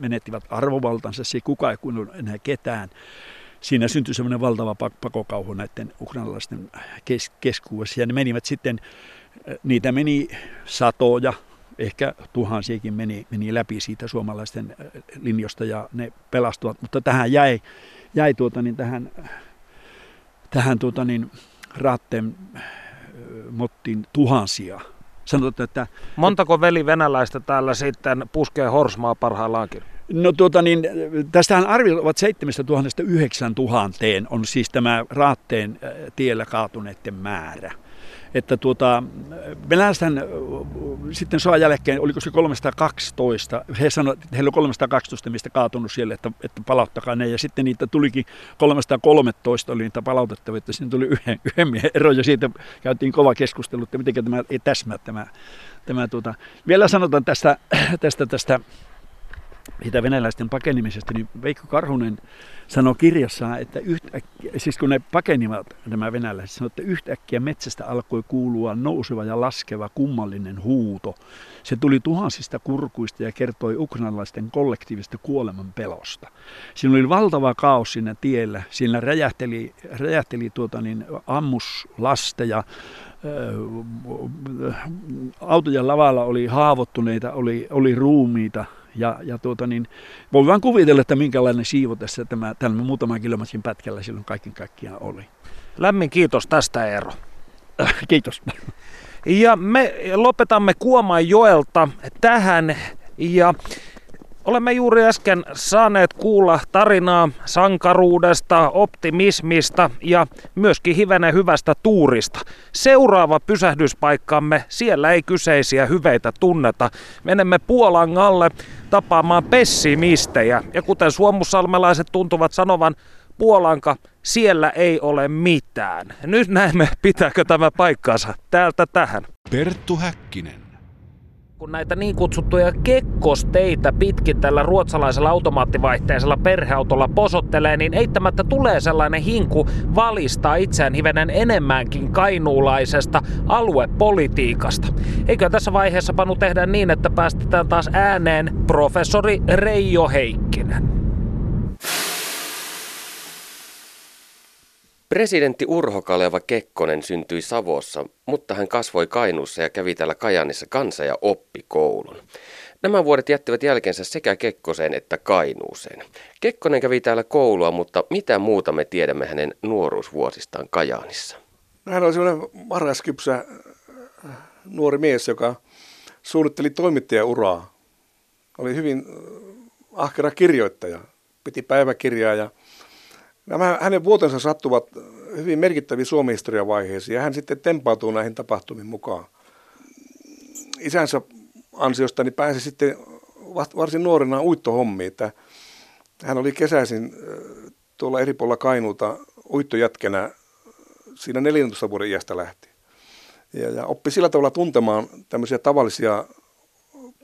menettivät arvovaltansa, se kuka ei kuunnellut enää ketään. Siinä syntyi semmoinen valtava pakokauhu näiden ukrainalaisten kes- keskuudessa. Ja ne menivät sitten, äh, niitä meni satoja, ehkä tuhansiakin meni, meni läpi siitä suomalaisten äh, linjosta ja ne pelastuvat. Mutta tähän jäi jäi tuota, niin tähän, tähän tuota, niin, raatteen mottiin tuhansia. Sanotaan, että, Montako veli venäläistä täällä sitten puskee horsmaa parhaillaankin? No tuota niin, tästähän arviot ovat 7000 9000 on siis tämä raatteen tiellä kaatuneiden määrä että tuota, venäläisten sitten sodan jälkeen, oliko se 312, he sanoivat, että heillä on 312 mistä kaatunut siellä, että, että palauttakaa ne, ja sitten niitä tulikin 313 oli niitä palautettavia, että siinä tuli yhden, yhden miehen ero, ja siitä käytiin kova keskustelu, että miten tämä ei täsmää tämä, tämä tuota. Vielä sanotaan tästä, tästä, tästä siitä venäläisten pakenemisesta, niin Veikko Karhunen sanoi kirjassaan, että yhtäkkiä, siis kun ne pakenivat nämä venäläiset, sanoi, että yhtäkkiä metsästä alkoi kuulua nouseva ja laskeva kummallinen huuto. Se tuli tuhansista kurkuista ja kertoi ukrainalaisten kollektiivista kuoleman pelosta. Siinä oli valtava kaos siinä tiellä. Siinä räjähteli, räjähteli tuota niin, ammuslasteja, autojen lavalla oli haavoittuneita, oli, oli ruumiita, ja, ja tuota niin, voi vain kuvitella, että minkälainen siivo tässä tämä, tämä muutaman kilometrin pätkällä silloin kaiken kaikkiaan oli. Lämmin kiitos tästä Eero. kiitos. Ja me lopetamme Kuoman joelta tähän ja Olemme juuri äsken saaneet kuulla tarinaa sankaruudesta, optimismista ja myöskin hivenen hyvästä tuurista. Seuraava pysähdyspaikkamme, siellä ei kyseisiä hyveitä tunneta. Menemme Puolan alle tapaamaan pessimistejä. Ja kuten suomussalmelaiset tuntuvat sanovan, Puolanka, siellä ei ole mitään. Nyt näemme, pitääkö tämä paikkaansa täältä tähän. Perttu Häkkinen. Kun näitä niin kutsuttuja kekkosteitä pitkin tällä ruotsalaisella automaattivaihteisella perheautolla posottelee, niin eittämättä tulee sellainen hinku valistaa itseään hivenen enemmänkin kainuulaisesta aluepolitiikasta. Eikö tässä vaiheessa panu tehdä niin, että päästetään taas ääneen professori Reijo Heikkinen? Presidentti Urho Kaleva Kekkonen syntyi Savossa, mutta hän kasvoi Kainuussa ja kävi täällä Kajanissa kansa- ja oppikoulun. Nämä vuodet jättivät jälkensä sekä Kekkoseen että Kainuuseen. Kekkonen kävi täällä koulua, mutta mitä muuta me tiedämme hänen nuoruusvuosistaan Kajaanissa? Hän oli sellainen marraskypsä äh, nuori mies, joka suunnitteli toimittajauraa. Oli hyvin äh, ahkera kirjoittaja, piti päiväkirjaa ja Nämä hänen vuotensa sattuvat hyvin merkittäviin historian vaiheisiin ja hän sitten tempautuu näihin tapahtumiin mukaan. Isänsä ansiosta niin pääsi sitten varsin nuorena uittohommiin, että hän oli kesäisin tuolla eri puolilla Kainuuta uittojätkenä siinä 14 vuoden iästä lähtien. Ja, ja oppi sillä tavalla tuntemaan tämmöisiä tavallisia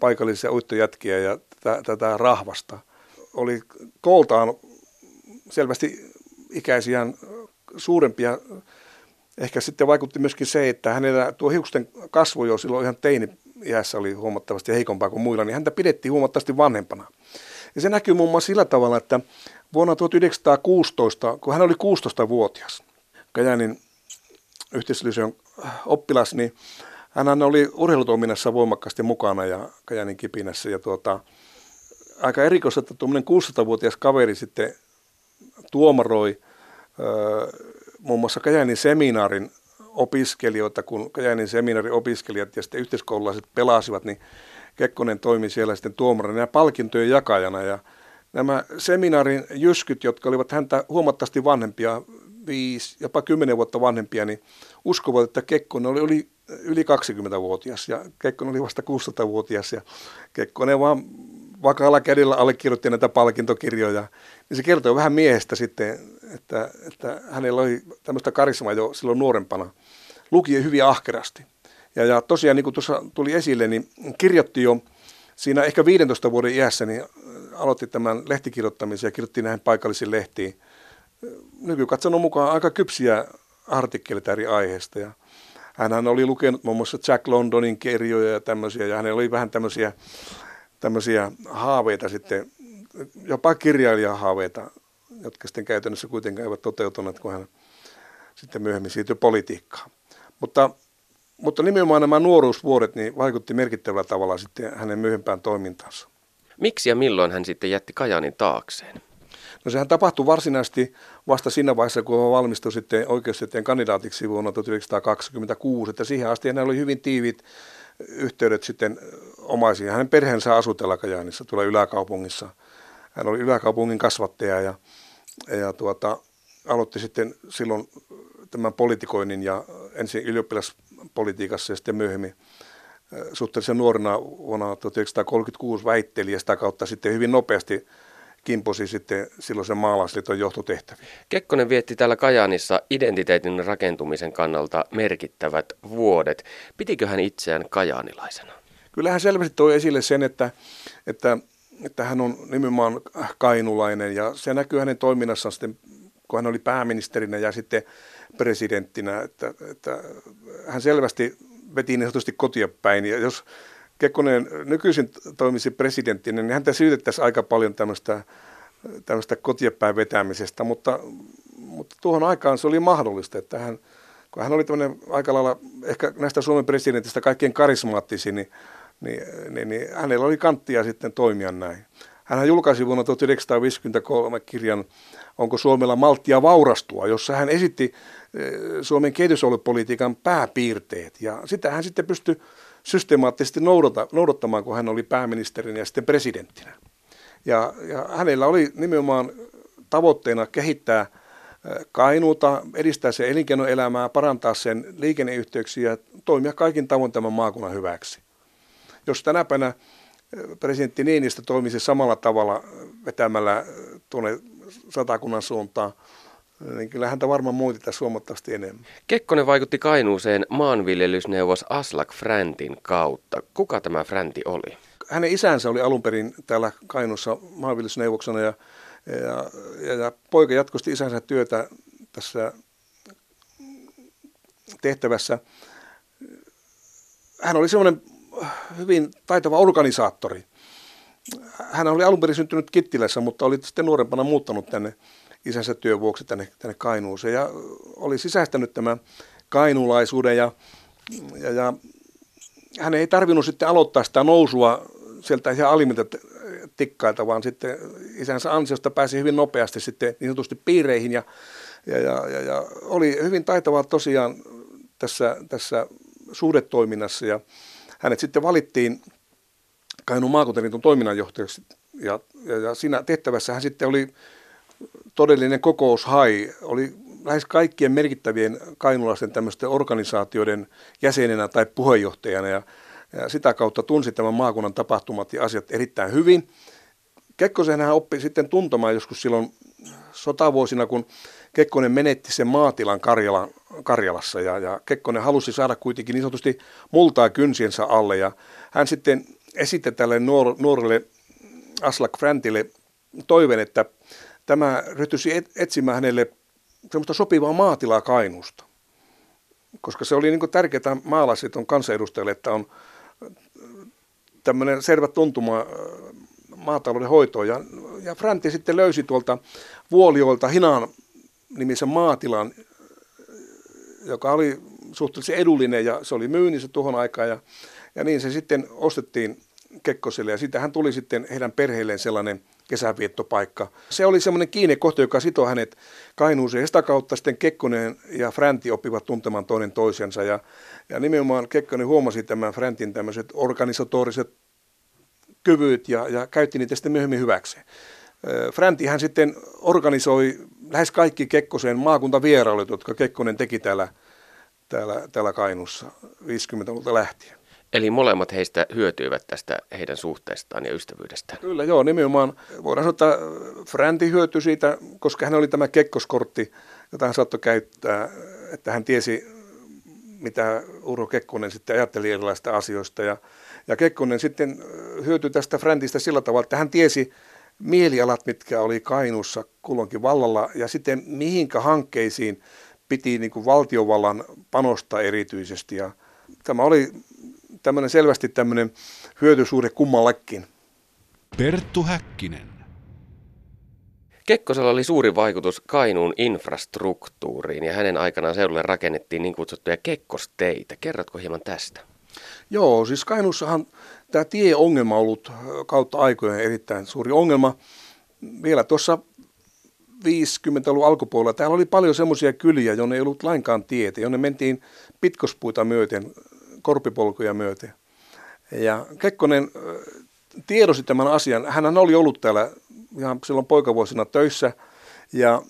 paikallisia uittojätkiä ja tätä, tätä rahvasta. Oli kooltaan selvästi ikäisiään suurempia. Ehkä sitten vaikutti myöskin se, että hänellä tuo hiusten kasvu jo silloin ihan teini iässä oli huomattavasti heikompaa kuin muilla, niin häntä pidettiin huomattavasti vanhempana. Ja se näkyy muun muassa sillä tavalla, että vuonna 1916, kun hän oli 16-vuotias, Kajanin yhteisöllisön oppilas, niin hän oli urheilutoiminnassa voimakkaasti mukana ja Kajanin kipinässä. Ja tuota, aika erikoista, että tuommoinen 16-vuotias kaveri sitten tuomaroi muun muassa Kajanin seminaarin opiskelijoita, kun Kajanin seminaarin opiskelijat ja sitten yhteiskoululaiset pelasivat, niin Kekkonen toimi siellä sitten tuomarina ja palkintojen jakajana. Ja nämä seminaarin jyskyt, jotka olivat häntä huomattavasti vanhempia, viisi, jopa kymmenen vuotta vanhempia, niin uskovat, että Kekkonen oli, oli yli 20-vuotias ja Kekkonen oli vasta 16-vuotias ja Kekkonen vaan vakaalla kädellä allekirjoitti näitä palkintokirjoja. Niin se kertoo vähän miehestä sitten, että, että hänellä oli tämmöistä karismaa jo silloin nuorempana. Luki hyvin ahkerasti. Ja, ja tosiaan niin kuin tuossa tuli esille, niin kirjoitti jo siinä ehkä 15 vuoden iässä, niin aloitti tämän lehtikirjoittamisen ja kirjoitti näihin paikallisiin lehtiin. Nykykatsonon mukaan aika kypsiä artikkeleita eri aiheista. Ja hän oli lukenut muun muassa Jack Londonin kirjoja ja tämmöisiä, ja hänellä oli vähän tämmöisiä, tämmöisiä haaveita sitten, jopa kirjailijahaaveita, jotka sitten käytännössä kuitenkaan eivät toteutuneet, kun hän sitten myöhemmin siirtyi politiikkaan. Mutta, mutta nimenomaan nämä nuoruusvuodet niin vaikutti merkittävällä tavalla sitten hänen myöhempään toimintaansa. Miksi ja milloin hän sitten jätti Kajanin taakseen? No sehän tapahtui varsinaisesti vasta siinä vaiheessa, kun hän valmistui sitten oikeustieteen kandidaatiksi vuonna 1926, että siihen asti hänellä oli hyvin tiivit yhteydet sitten omaisiin. Hänen perheensä asutella Kajaanissa, tuolla yläkaupungissa. Hän oli yläkaupungin kasvattaja ja, ja tuota, aloitti sitten silloin tämän politikoinnin ja ensin ylioppilaspolitiikassa ja sitten myöhemmin suhteellisen nuorena vuonna 1936 väitteli ja sitä kautta sitten hyvin nopeasti kimposi sitten silloisen maalaisliiton johtotehtäviin. Kekkonen vietti täällä Kajaanissa identiteetin rakentumisen kannalta merkittävät vuodet. Pitikö hän itseään kajaanilaisena? Kyllä hän selvästi toi esille sen, että, että, että hän on nimenomaan kainulainen ja se näkyy hänen toiminnassaan sitten, kun hän oli pääministerinä ja sitten presidenttinä, että, että hän selvästi veti niin sanotusti kotia päin. Ja jos Kekkonen nykyisin toimisi presidenttinä, niin häntä syytettäisiin aika paljon tämmöistä, tämmöistä kotiepäin vetämisestä, mutta, mutta tuohon aikaan se oli mahdollista, että hän, kun hän oli tämmöinen aika lailla ehkä näistä Suomen presidentistä kaikkein karismaattisin, niin, niin, niin, niin hänellä oli kanttia sitten toimia näin. Hän julkaisi vuonna 1953 kirjan Onko Suomella malttia vaurastua, jossa hän esitti eh, Suomen kehitysolopolitiikan pääpiirteet. Ja sitä hän sitten pystyi systemaattisesti noudata, noudattamaan, kun hän oli pääministerin ja sitten presidenttinä. Ja, ja hänellä oli nimenomaan tavoitteena kehittää Kainuuta, edistää sen elinkeinoelämää, parantaa sen liikenneyhteyksiä ja toimia kaikin tavoin tämän maakunnan hyväksi. Jos tänä päivänä presidentti Niinistö toimisi samalla tavalla vetämällä tuonne satakunnan suuntaan, niin kyllä häntä varmaan muutitaisi huomattavasti enemmän. Kekkonen vaikutti Kainuuseen maanviljelysneuvos Aslak Fräntin kautta. Kuka tämä Fränti oli? Hänen isänsä oli alun perin täällä Kainuussa maanviljelysneuvoksena ja, ja, ja, ja poika jatkosti isänsä työtä tässä tehtävässä. Hän oli semmoinen hyvin taitava organisaattori. Hän oli alun perin syntynyt Kittilässä, mutta oli sitten nuorempana muuttanut tänne isänsä työn vuoksi tänne, tänne Kainuuseen ja oli sisäistänyt tämän kainuulaisuuden ja, ja, ja hän ei tarvinnut sitten aloittaa sitä nousua sieltä ihan alimmilta tikkailta, vaan sitten isänsä ansiosta pääsi hyvin nopeasti sitten niin sanotusti piireihin ja, ja, ja, ja, ja oli hyvin taitava tosiaan tässä, tässä suhdetoiminnassa ja hänet sitten valittiin Kainuun maakuntaliiton toiminnanjohtajaksi ja, ja, ja siinä tehtävässä hän sitten oli todellinen kokoushai. Oli lähes kaikkien merkittävien kainulaisten tämmöisten organisaatioiden jäsenenä tai puheenjohtajana ja, ja sitä kautta tunsi tämän maakunnan tapahtumat ja asiat erittäin hyvin. Kekkosen hän oppi sitten tuntemaan joskus silloin sotavuosina, kun Kekkonen menetti sen maatilan Karjala, Karjalassa ja, ja Kekkonen halusi saada kuitenkin niin sanotusti multaa kynsiensä alle ja hän sitten esitti tälle nuor, nuorelle Aslak Frantille toiveen, että tämä ryhtyisi et, etsimään hänelle semmoista sopivaa maatilaa Kainuusta. Koska se oli niin tärkeää maalaisliiton kansanedustajille, että on tämmöinen selvä tuntuma maatalouden hoitoon. Ja, ja Franti sitten löysi tuolta Vuoliolta Hinan nimisen maatilan, joka oli suhteellisen edullinen ja se oli myynnissä tuohon aikaan. Ja, ja niin se sitten ostettiin Kekkoselle ja siitähän tuli sitten heidän perheelleen sellainen kesäviettopaikka. Se oli semmoinen kiinnekohta, joka sitoi hänet Kainuuseen sitä kautta sitten Kekkonen ja Fränti oppivat tuntemaan toinen toisensa ja, ja nimenomaan Kekkonen huomasi tämän Fräntin tämmöiset organisatoriset kyvyt ja, ja käytti niitä sitten myöhemmin hyväkseen. Fränti hän sitten organisoi lähes kaikki Kekkosen maakuntavierailut, jotka Kekkonen teki täällä, täällä, täällä Kainussa 50-luvulta lähtien. Eli molemmat heistä hyötyivät tästä heidän suhteestaan ja ystävyydestään. Kyllä joo, nimenomaan voidaan sanoa, että Fränti hyötyi siitä, koska hän oli tämä kekkoskortti, jota hän saattoi käyttää, että hän tiesi, mitä Uro Kekkonen sitten ajatteli erilaisista asioista. Ja, ja Kekkonen sitten hyötyi tästä Fräntistä sillä tavalla, että hän tiesi mielialat, mitkä oli Kainuussa kulloinkin vallalla, ja sitten mihinkä hankkeisiin piti niin kuin valtiovallan panostaa erityisesti. Ja tämä oli tämmöinen selvästi tämmöinen hyötysuhde kummallekin. Perttu Häkkinen. Kekkosella oli suuri vaikutus Kainuun infrastruktuuriin ja hänen aikanaan seudulle rakennettiin niin kutsuttuja kekkosteitä. Kerrotko hieman tästä? Joo, siis Kainuussahan tämä tieongelma on ollut kautta aikojen erittäin suuri ongelma. Vielä tuossa 50-luvun alkupuolella täällä oli paljon semmoisia kyliä, jonne ei ollut lainkaan tietä, jonne mentiin pitkospuita myöten korpipolkuja myöten. Ja Kekkonen tiedosi tämän asian. Hän oli ollut täällä ihan silloin poikavuosina töissä ja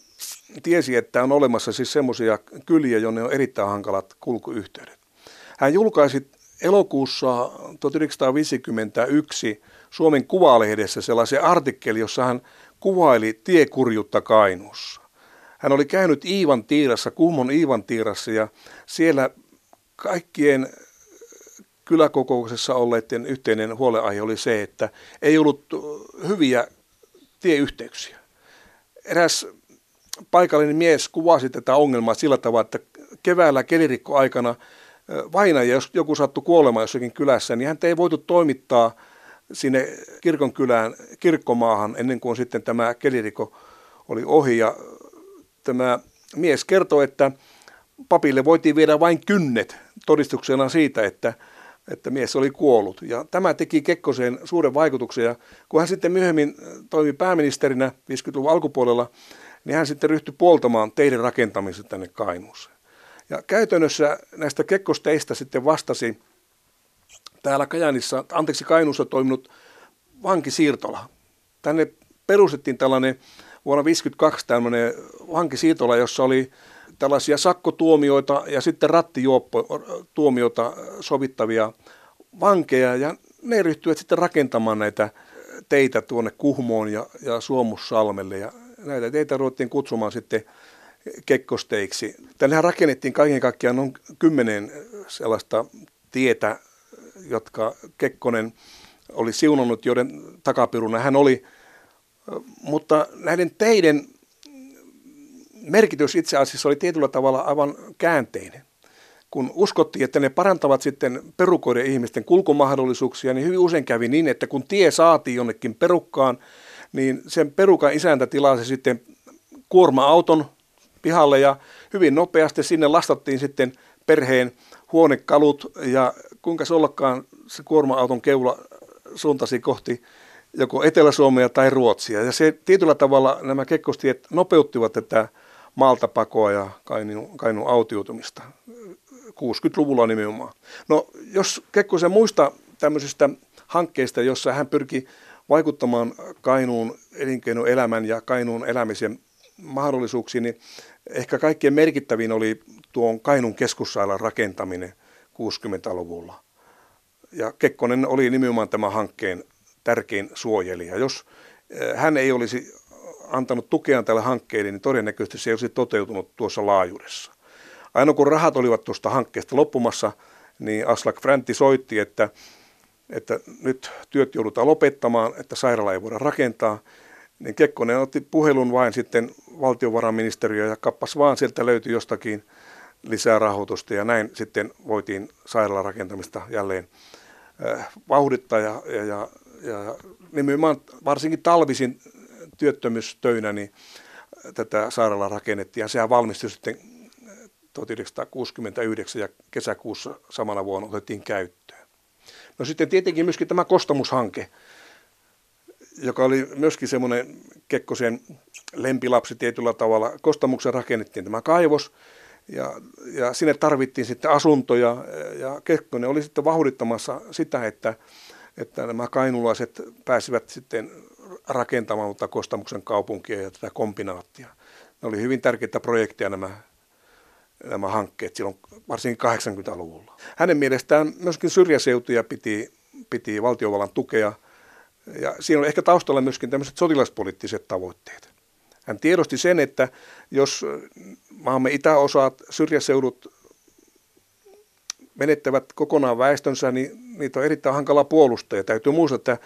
tiesi, että on olemassa siis semmoisia kyliä, jonne on erittäin hankalat kulkuyhteydet. Hän julkaisi elokuussa 1951 Suomen Kuvalehdessä sellaisen artikkeli, jossa hän kuvaili tiekurjutta Kainuussa. Hän oli käynyt Iivan tiirassa, Kuhmon Iivan tiirassa ja siellä kaikkien kyläkokouksessa olleiden yhteinen huoleaihe oli se, että ei ollut hyviä tieyhteyksiä. Eräs paikallinen mies kuvasi tätä ongelmaa sillä tavalla, että keväällä kelirikkoaikana vaina, jos joku sattui kuolemaan jossakin kylässä, niin häntä ei voitu toimittaa sinne kirkonkylään, kirkkomaahan, ennen kuin sitten tämä kelirikko oli ohi. Ja tämä mies kertoi, että papille voitiin viedä vain kynnet todistuksena siitä, että että mies oli kuollut. Ja tämä teki Kekkoseen suuren vaikutuksen. Ja kun hän sitten myöhemmin toimi pääministerinä 50-luvun alkupuolella, niin hän sitten ryhtyi puoltamaan teiden rakentamista tänne Kainuuseen. Ja käytännössä näistä Kekkosteistä sitten vastasi täällä Kajanissa, anteeksi Kainuussa toiminut vankisiirtola. Tänne perustettiin tällainen vuonna 1952 tämmöinen vankisiirtola, jossa oli tällaisia sakkotuomioita ja sitten rattijuoppo-tuomioita sovittavia vankeja ja ne ryhtyivät sitten rakentamaan näitä teitä tuonne Kuhmoon ja, ja Suomussalmelle ja näitä teitä ruvettiin kutsumaan sitten kekkosteiksi. Tännehän rakennettiin kaiken kaikkiaan noin kymmenen sellaista tietä, jotka Kekkonen oli siunannut, joiden takapiruna hän oli. Mutta näiden teiden merkitys itse asiassa oli tietyllä tavalla aivan käänteinen. Kun uskottiin, että ne parantavat sitten perukoiden ihmisten kulkumahdollisuuksia, niin hyvin usein kävi niin, että kun tie saatiin jonnekin perukkaan, niin sen perukan isäntä tilasi sitten kuorma-auton pihalle ja hyvin nopeasti sinne lastattiin sitten perheen huonekalut ja kuinka se ollakaan se kuorma-auton keula suuntasi kohti joko Etelä-Suomea tai Ruotsia. Ja se tietyllä tavalla nämä kekkostiet nopeuttivat tätä maalta pakoa ja Kainuun, Kainuun autiutumista. 60-luvulla nimenomaan. No jos Kekkosen muista tämmöisistä hankkeista, jossa hän pyrki vaikuttamaan Kainuun elinkeinoelämän ja Kainuun elämisen mahdollisuuksiin, niin ehkä kaikkein merkittävin oli tuon Kainuun keskussairaalan rakentaminen 60-luvulla. Ja Kekkonen oli nimenomaan tämän hankkeen tärkein suojelija. Jos eh, hän ei olisi antanut tukea tälle hankkeelle, niin todennäköisesti se ei olisi toteutunut tuossa laajuudessa. Aina kun rahat olivat tuosta hankkeesta loppumassa, niin Aslak Fränti soitti, että, että nyt työt joudutaan lopettamaan, että sairaala ei voida rakentaa. Niin Kekkonen otti puhelun vain sitten valtiovarainministeriö ja kappas vaan sieltä löytyi jostakin lisää rahoitusta ja näin sitten voitiin sairaalan rakentamista jälleen äh, vauhdittaa ja, ja, ja, ja nimenomaan varsinkin talvisin työttömyystöinä niin tätä sairaalaa rakennettiin ja sehän valmistui sitten 1969 ja kesäkuussa samana vuonna otettiin käyttöön. No sitten tietenkin myöskin tämä kostamushanke, joka oli myöskin semmoinen Kekkosen lempilapsi tietyllä tavalla. Kostamuksen rakennettiin tämä kaivos ja, ja sinne tarvittiin sitten asuntoja ja Kekkonen oli sitten vauhdittamassa sitä, että, että nämä kainulaiset pääsivät sitten rakentamaan Kostamuksen kaupunkia ja tätä kombinaattia. Ne oli hyvin tärkeitä projekteja nämä nämä hankkeet silloin varsinkin 80-luvulla. Hänen mielestään myöskin syrjäseutuja piti, piti valtiovallan tukea ja siinä on ehkä taustalla myöskin tämmöiset sotilaspoliittiset tavoitteet. Hän tiedosti sen, että jos maamme itäosat, syrjäseudut menettävät kokonaan väestönsä, niin niitä on erittäin hankala puolustaa. Ja täytyy muistaa, että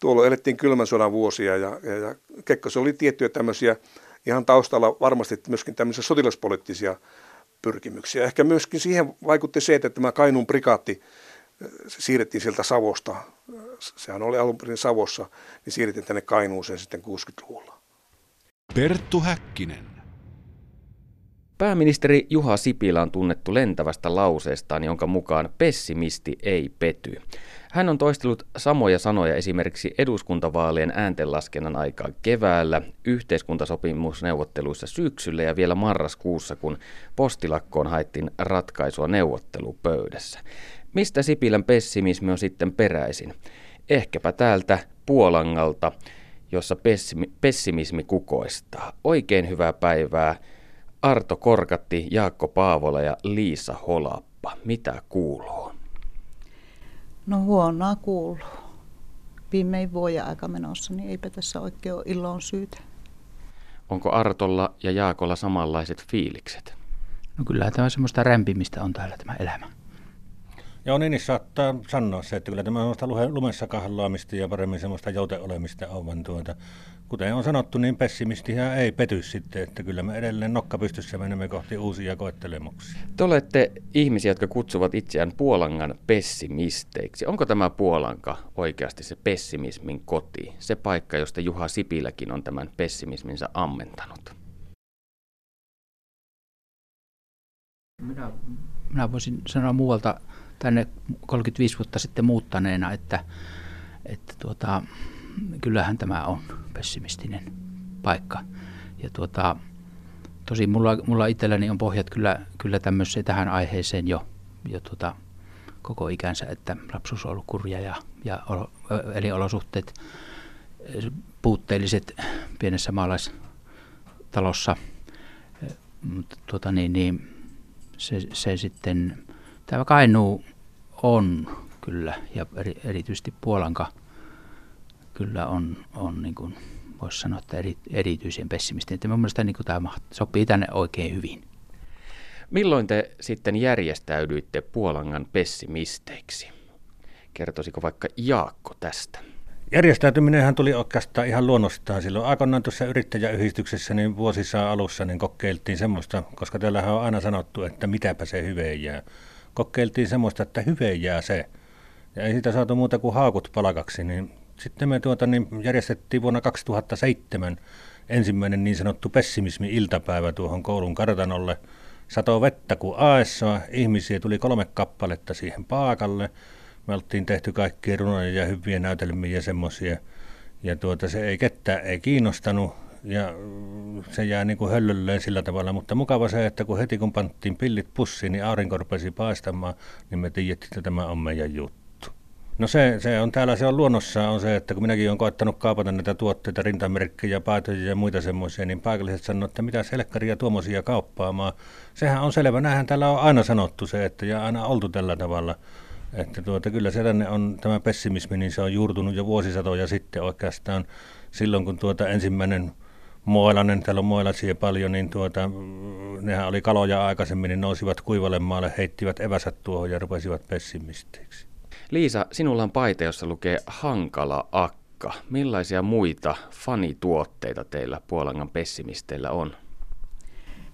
tuolla elettiin kylmän sodan vuosia ja, ja, ja Kekkosen oli tiettyjä tämmöisiä ihan taustalla varmasti myöskin tämmöisiä sotilaspoliittisia pyrkimyksiä. Ehkä myöskin siihen vaikutti se, että tämä Kainuun prikaatti äh, siirrettiin sieltä Savosta, sehän oli alun perin Savossa, niin siirrettiin tänne Kainuuseen sitten 60-luvulla. Perttu Häkkinen. Pääministeri Juha Sipilä on tunnettu lentävästä lauseestaan, jonka mukaan pessimisti ei pety. Hän on toistellut samoja sanoja esimerkiksi eduskuntavaalien ääntenlaskennan aikaan keväällä, yhteiskuntasopimusneuvotteluissa syksyllä ja vielä marraskuussa, kun postilakkoon haettiin ratkaisua neuvottelupöydässä. Mistä Sipilän pessimismi on sitten peräisin? Ehkäpä täältä Puolangalta, jossa pessimismi kukoistaa. Oikein hyvää päivää Arto Korkatti, Jaakko Paavola ja Liisa Holappa. Mitä kuuluu? No huonoa kuuluu. Viimein vuoden aika menossa, niin eipä tässä oikein ole ilon syytä. Onko Artolla ja Jaakolla samanlaiset fiilikset? No kyllä tämä semmoista rämpimistä on täällä tämä elämä. Joo, niin, niin saattaa sanoa se, että kyllä tämä on semmoista lumessa kahloamista ja paremmin semmoista jouteolemista on, tuota, kuten on sanottu, niin pessimistiä ei pety sitten, että kyllä me edelleen nokka pystyssä menemme kohti uusia koettelemuksia. Te olette ihmisiä, jotka kutsuvat itseään Puolangan pessimisteiksi. Onko tämä Puolanka oikeasti se pessimismin koti, se paikka, josta Juha Sipiläkin on tämän pessimisminsa ammentanut? Minä, minä voisin sanoa muualta tänne 35 vuotta sitten muuttaneena, että, että tuota, kyllähän tämä on pessimistinen paikka. Ja tuota, tosi mulla, mulla itselläni on pohjat kyllä, kyllä tämmöiseen tähän aiheeseen jo, jo tuota, koko ikänsä, että lapsuus on ollut kurja ja, ja olo, elinolosuhteet puutteelliset pienessä maalaistalossa. Mutta tuota, niin, niin, se, se sitten, tämä Kainuu on kyllä, ja eri, erityisesti Puolanka kyllä on, on niin kuin, voisi sanoa, että eri, erityisen pessimistinen. Että mielestäni niin tämä sopii tänne oikein hyvin. Milloin te sitten järjestäydyitte Puolangan pessimisteiksi? Kertoisiko vaikka Jaakko tästä? Järjestäytyminenhän tuli oikeastaan ihan luonnostaan. Silloin aikoinaan tuossa yrittäjäyhdistyksessä niin vuosissa alussa niin kokeiltiin semmoista, koska teillähän on aina sanottu, että mitäpä se hyve jää. Kokeiltiin semmoista, että hyve jää se. Ja ei siitä saatu muuta kuin haakut palakaksi, niin sitten me tuota, niin järjestettiin vuonna 2007 ensimmäinen niin sanottu pessimismi-iltapäivä tuohon koulun kartanolle. Sato vettä kuin aessa, ihmisiä tuli kolme kappaletta siihen paakalle. Me oltiin tehty kaikkia runoja ja hyviä näytelmiä ja semmoisia. Ja tuota, se ei ketään ei kiinnostanut ja se jää niin kuin höllölleen sillä tavalla, mutta mukava se, että kun heti kun panttiin pillit pussiin, niin aurinko rupesi paistamaan, niin me tiedettiin, että tämä on meidän juttu. No se, se on täällä, se on luonnossa on se, että kun minäkin olen koettanut kaapata näitä tuotteita, rintamerkkejä, paitoja ja muita semmoisia, niin paikalliset sanoo, että mitä selkkaria tuommoisia kauppaamaan. Sehän on selvä, näinhän täällä on aina sanottu se, että ja aina oltu tällä tavalla. Että tuota, kyllä se tänne on tämä pessimismi, niin se on juurtunut jo vuosisatoja sitten oikeastaan silloin, kun tuota ensimmäinen Moilanen, täällä on moilaisia paljon, niin tuota, nehän oli kaloja aikaisemmin, niin nousivat kuivalle maalle, heittivät eväsät tuohon ja rupesivat pessimisteiksi. Liisa, sinulla on paita, jossa lukee hankala akka. Millaisia muita fanituotteita teillä Puolangan pessimisteillä on?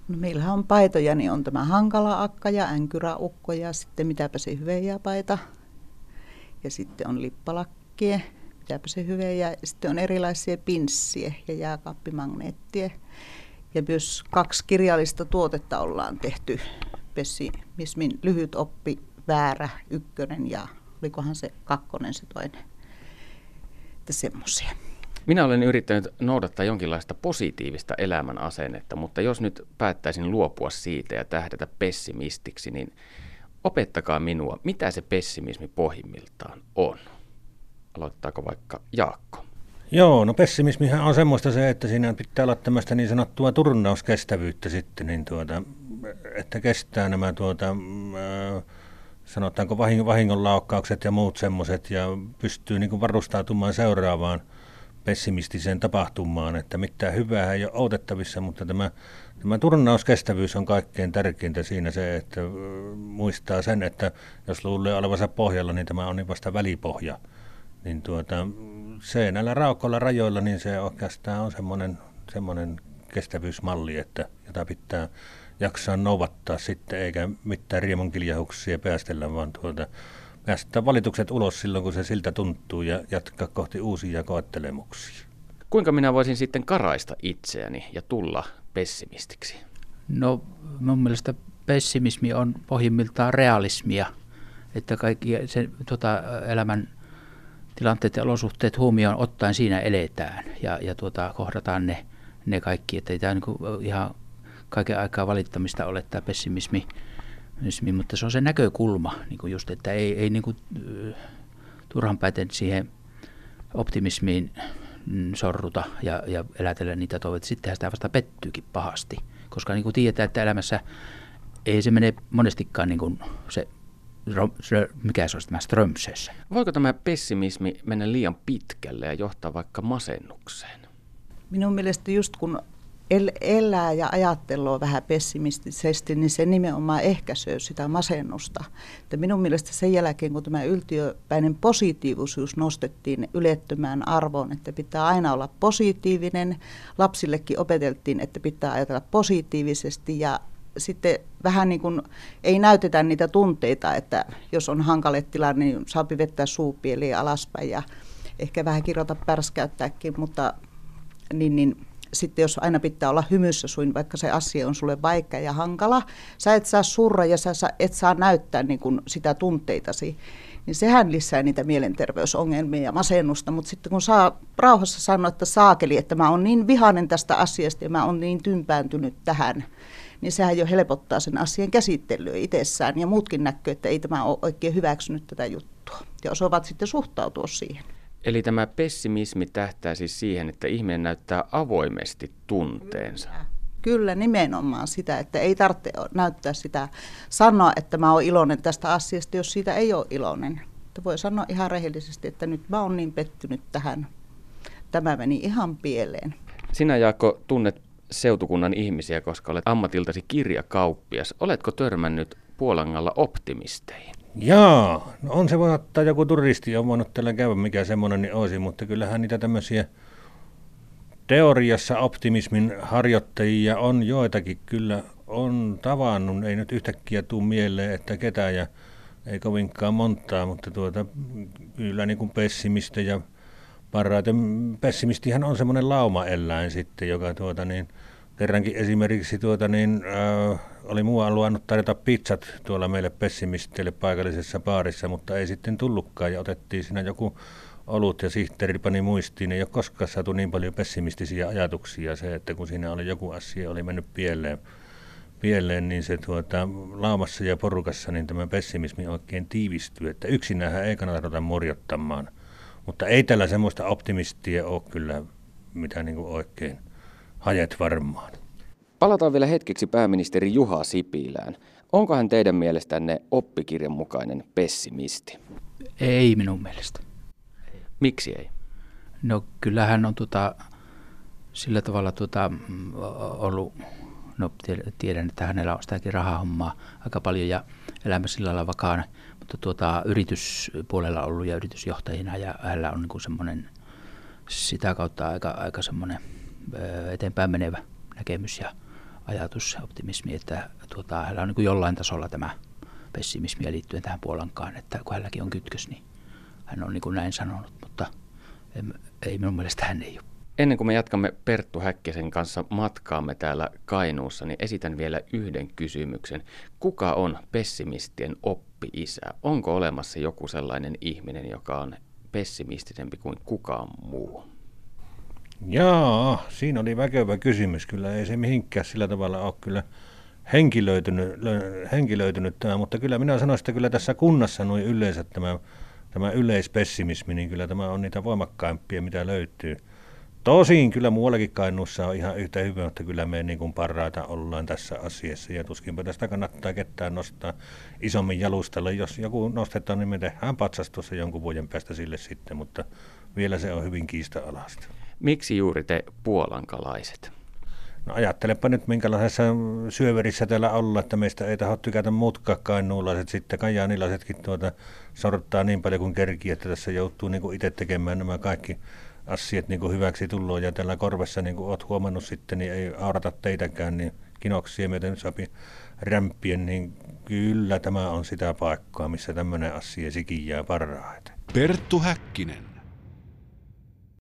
No meillähän on paitoja, niin on tämä hankala akka ja änkyräukko ja sitten mitäpä se paita. Ja sitten on lippalakkie, mitäpä se hyvä. Ja sitten on erilaisia pinssiä ja jääkaappimagneettia. Ja myös kaksi kirjallista tuotetta ollaan tehty. Pessimismin lyhyt oppi, väärä, ykkönen ja olikohan se kakkonen se toinen. Että semmoisia. Minä olen yrittänyt noudattaa jonkinlaista positiivista elämän asennetta, mutta jos nyt päättäisin luopua siitä ja tähdätä pessimistiksi, niin opettakaa minua, mitä se pessimismi pohjimmiltaan on. Aloittaako vaikka Jaakko? Joo, no pessimismihän on semmoista se, että siinä pitää olla tämmöistä niin sanottua turnauskestävyyttä sitten, niin tuota, että kestää nämä tuota, äh, sanotaanko vahingonlaukkaukset ja muut semmoiset ja pystyy niin varustautumaan seuraavaan pessimistiseen tapahtumaan, että mitään hyvää ei ole odotettavissa, mutta tämä, tämä turnauskestävyys on kaikkein tärkeintä siinä se, että muistaa sen, että jos luulee olevansa pohjalla, niin tämä on niin vasta välipohja. Niin tuota, se näillä raukoilla rajoilla, niin se oikeastaan on semmoinen, semmoinen kestävyysmalli, että, jota pitää jaksaa noudattaa sitten, eikä mitään riemunkiljauksia päästellä, vaan tuota, päästä valitukset ulos silloin, kun se siltä tuntuu ja jatkaa kohti uusia koettelemuksia. Kuinka minä voisin sitten karaista itseäni ja tulla pessimistiksi? No mun mielestä pessimismi on pohjimmiltaan realismia, että kaikki se, tuota, elämän tilanteet ja olosuhteet huomioon ottaen siinä eletään ja, ja tuota, kohdataan ne, ne kaikki, että ei tämä niin ihan kaiken aikaa valittamista ole tämä pessimismi, pessimismi mutta se on se näkökulma, niin kuin just, että ei, ei niin kuin, turhan pääten siihen optimismiin mm, sorruta ja, ja elätellä niitä toiveita. Sittenhän sitä vasta pettyykin pahasti, koska niin kuin tiedetään, että elämässä ei se mene monestikaan niin kuin se mikä se olisi tämä Strömsössä. Voiko tämä pessimismi mennä liian pitkälle ja johtaa vaikka masennukseen? Minun mielestä just kun el, elää ja ajattelee vähän pessimistisesti, niin se nimenomaan ehkäisee sitä masennusta. Että minun mielestä sen jälkeen, kun tämä yltiöpäinen positiivisuus nostettiin ylettömään arvoon, että pitää aina olla positiivinen, lapsillekin opeteltiin, että pitää ajatella positiivisesti ja sitten vähän niin kuin ei näytetä niitä tunteita, että jos on hankale tilanne, niin saapi vettää suupieliä alaspäin ja ehkä vähän kirjoita pärskäyttääkin, mutta niin, niin sitten jos aina pitää olla hymyssä suin, vaikka se asia on sulle vaikea ja hankala, sä et saa surra ja sä et saa näyttää niin kuin sitä tunteitasi, niin sehän lisää niitä mielenterveysongelmia ja masennusta, mutta sitten kun saa rauhassa sanoa, että saakeli, että mä oon niin vihainen tästä asiasta ja mä oon niin tympääntynyt tähän, niin sehän jo helpottaa sen asian käsittelyä itsessään ja muutkin näkyy, että ei tämä ole oikein hyväksynyt tätä juttua ja osaavat sitten suhtautua siihen. Eli tämä pessimismi tähtää siis siihen, että ihminen näyttää avoimesti tunteensa. Kyllä. Kyllä, nimenomaan sitä, että ei tarvitse näyttää sitä, sanoa, että mä oon iloinen tästä asiasta, jos siitä ei ole iloinen. Että voi sanoa ihan rehellisesti, että nyt mä oon niin pettynyt tähän. Tämä meni ihan pieleen. Sinä Jaakko tunnet seutukunnan ihmisiä, koska olet ammatiltasi kirjakauppias. Oletko törmännyt Puolangalla optimisteihin? Jaa, no on se voi ottaa joku turisti, on voinut tällä käydä mikä semmoinen niin olisi, mutta kyllähän niitä tämmöisiä teoriassa optimismin harjoittajia on joitakin kyllä on tavannut, ei nyt yhtäkkiä tule mieleen, että ketä ja ei kovinkaan montaa, mutta tuota, kyllä niin kuin pessimistä ja parhaiten pessimistihän on semmoinen laumaeläin sitten, joka tuota niin, kerrankin esimerkiksi tuota niin, äh, oli muualla luvannut tarjota pizzat tuolla meille pessimisteille paikallisessa baarissa, mutta ei sitten tullutkaan ja otettiin siinä joku olut ja sihteeri pani muistiin. Ei ole koskaan saatu niin paljon pessimistisiä ajatuksia se, että kun siinä oli joku asia, oli mennyt pieleen, pieleen, niin se tuota, laamassa ja porukassa niin tämä pessimismi oikein tiivistyy, että yksinään ei kannata ruveta morjottamaan. Mutta ei tällä semmoista optimistia ole kyllä, mitä niin kuin oikein hajet varmaan. Palataan vielä hetkeksi pääministeri Juha Sipilään. Onko hän teidän mielestänne oppikirjan mukainen pessimisti? Ei minun mielestä. Miksi ei? No kyllähän on tota, sillä tavalla tota, mm, ollut, no tiedän, että hänellä on sitäkin rahahommaa aika paljon ja elämä sillä lailla vakaana, mutta tuota, yrityspuolella ollut ja yritysjohtajina ja hänellä on niin semmoinen sitä kautta aika, aika semmoinen eteenpäin menevä näkemys ja ajatus ja optimismi, että tuota, hänellä on niin jollain tasolla tämä pessimismi liittyen tähän Puolankaan, että kun hänelläkin on kytkös, niin hän on niin kuin näin sanonut, mutta ei minun mielestä hän ei ole. Ennen kuin me jatkamme Perttu Häkkisen kanssa matkaamme täällä Kainuussa, niin esitän vielä yhden kysymyksen. Kuka on pessimistien oppi-isä? Onko olemassa joku sellainen ihminen, joka on pessimistisempi kuin kukaan muu? Jaa, siinä oli väkevä kysymys. Kyllä ei se mihinkään sillä tavalla ole kyllä henkilöitynyt, henkilöitynyt tämä, mutta kyllä minä sanoisin, että kyllä tässä kunnassa noin yleensä tämä, tämä yleispessimismi, niin kyllä tämä on niitä voimakkaimpia, mitä löytyy. Tosin kyllä muuallakin Kainuussa on ihan yhtä hyvä, että kyllä me niin kuin parhaita ollaan tässä asiassa ja tuskinpä tästä kannattaa ketään nostaa isommin jalustalle. Jos joku nostetaan, niin me tehdään patsastus jonkun vuoden päästä sille sitten, mutta vielä se on hyvin kiista-alasta. Miksi juuri te puolankalaiset? No ajattelepa nyt, minkälaisessa syöverissä täällä ollaan, että meistä ei taho tykätä muutkaan kainuulaiset, sitten kajaanilaisetkin tuota sorttaa niin paljon kuin kerki, että tässä joutuu niin kuin itse tekemään nämä kaikki asiat niin kuin hyväksi tullut ja tällä korvessa, niin kuin olet huomannut sitten, niin ei aurata teitäkään, niin kinoksia myöten sopi rämpien, niin kyllä tämä on sitä paikkaa, missä tämmöinen asia sikin jää parhaiten. Perttu Häkkinen.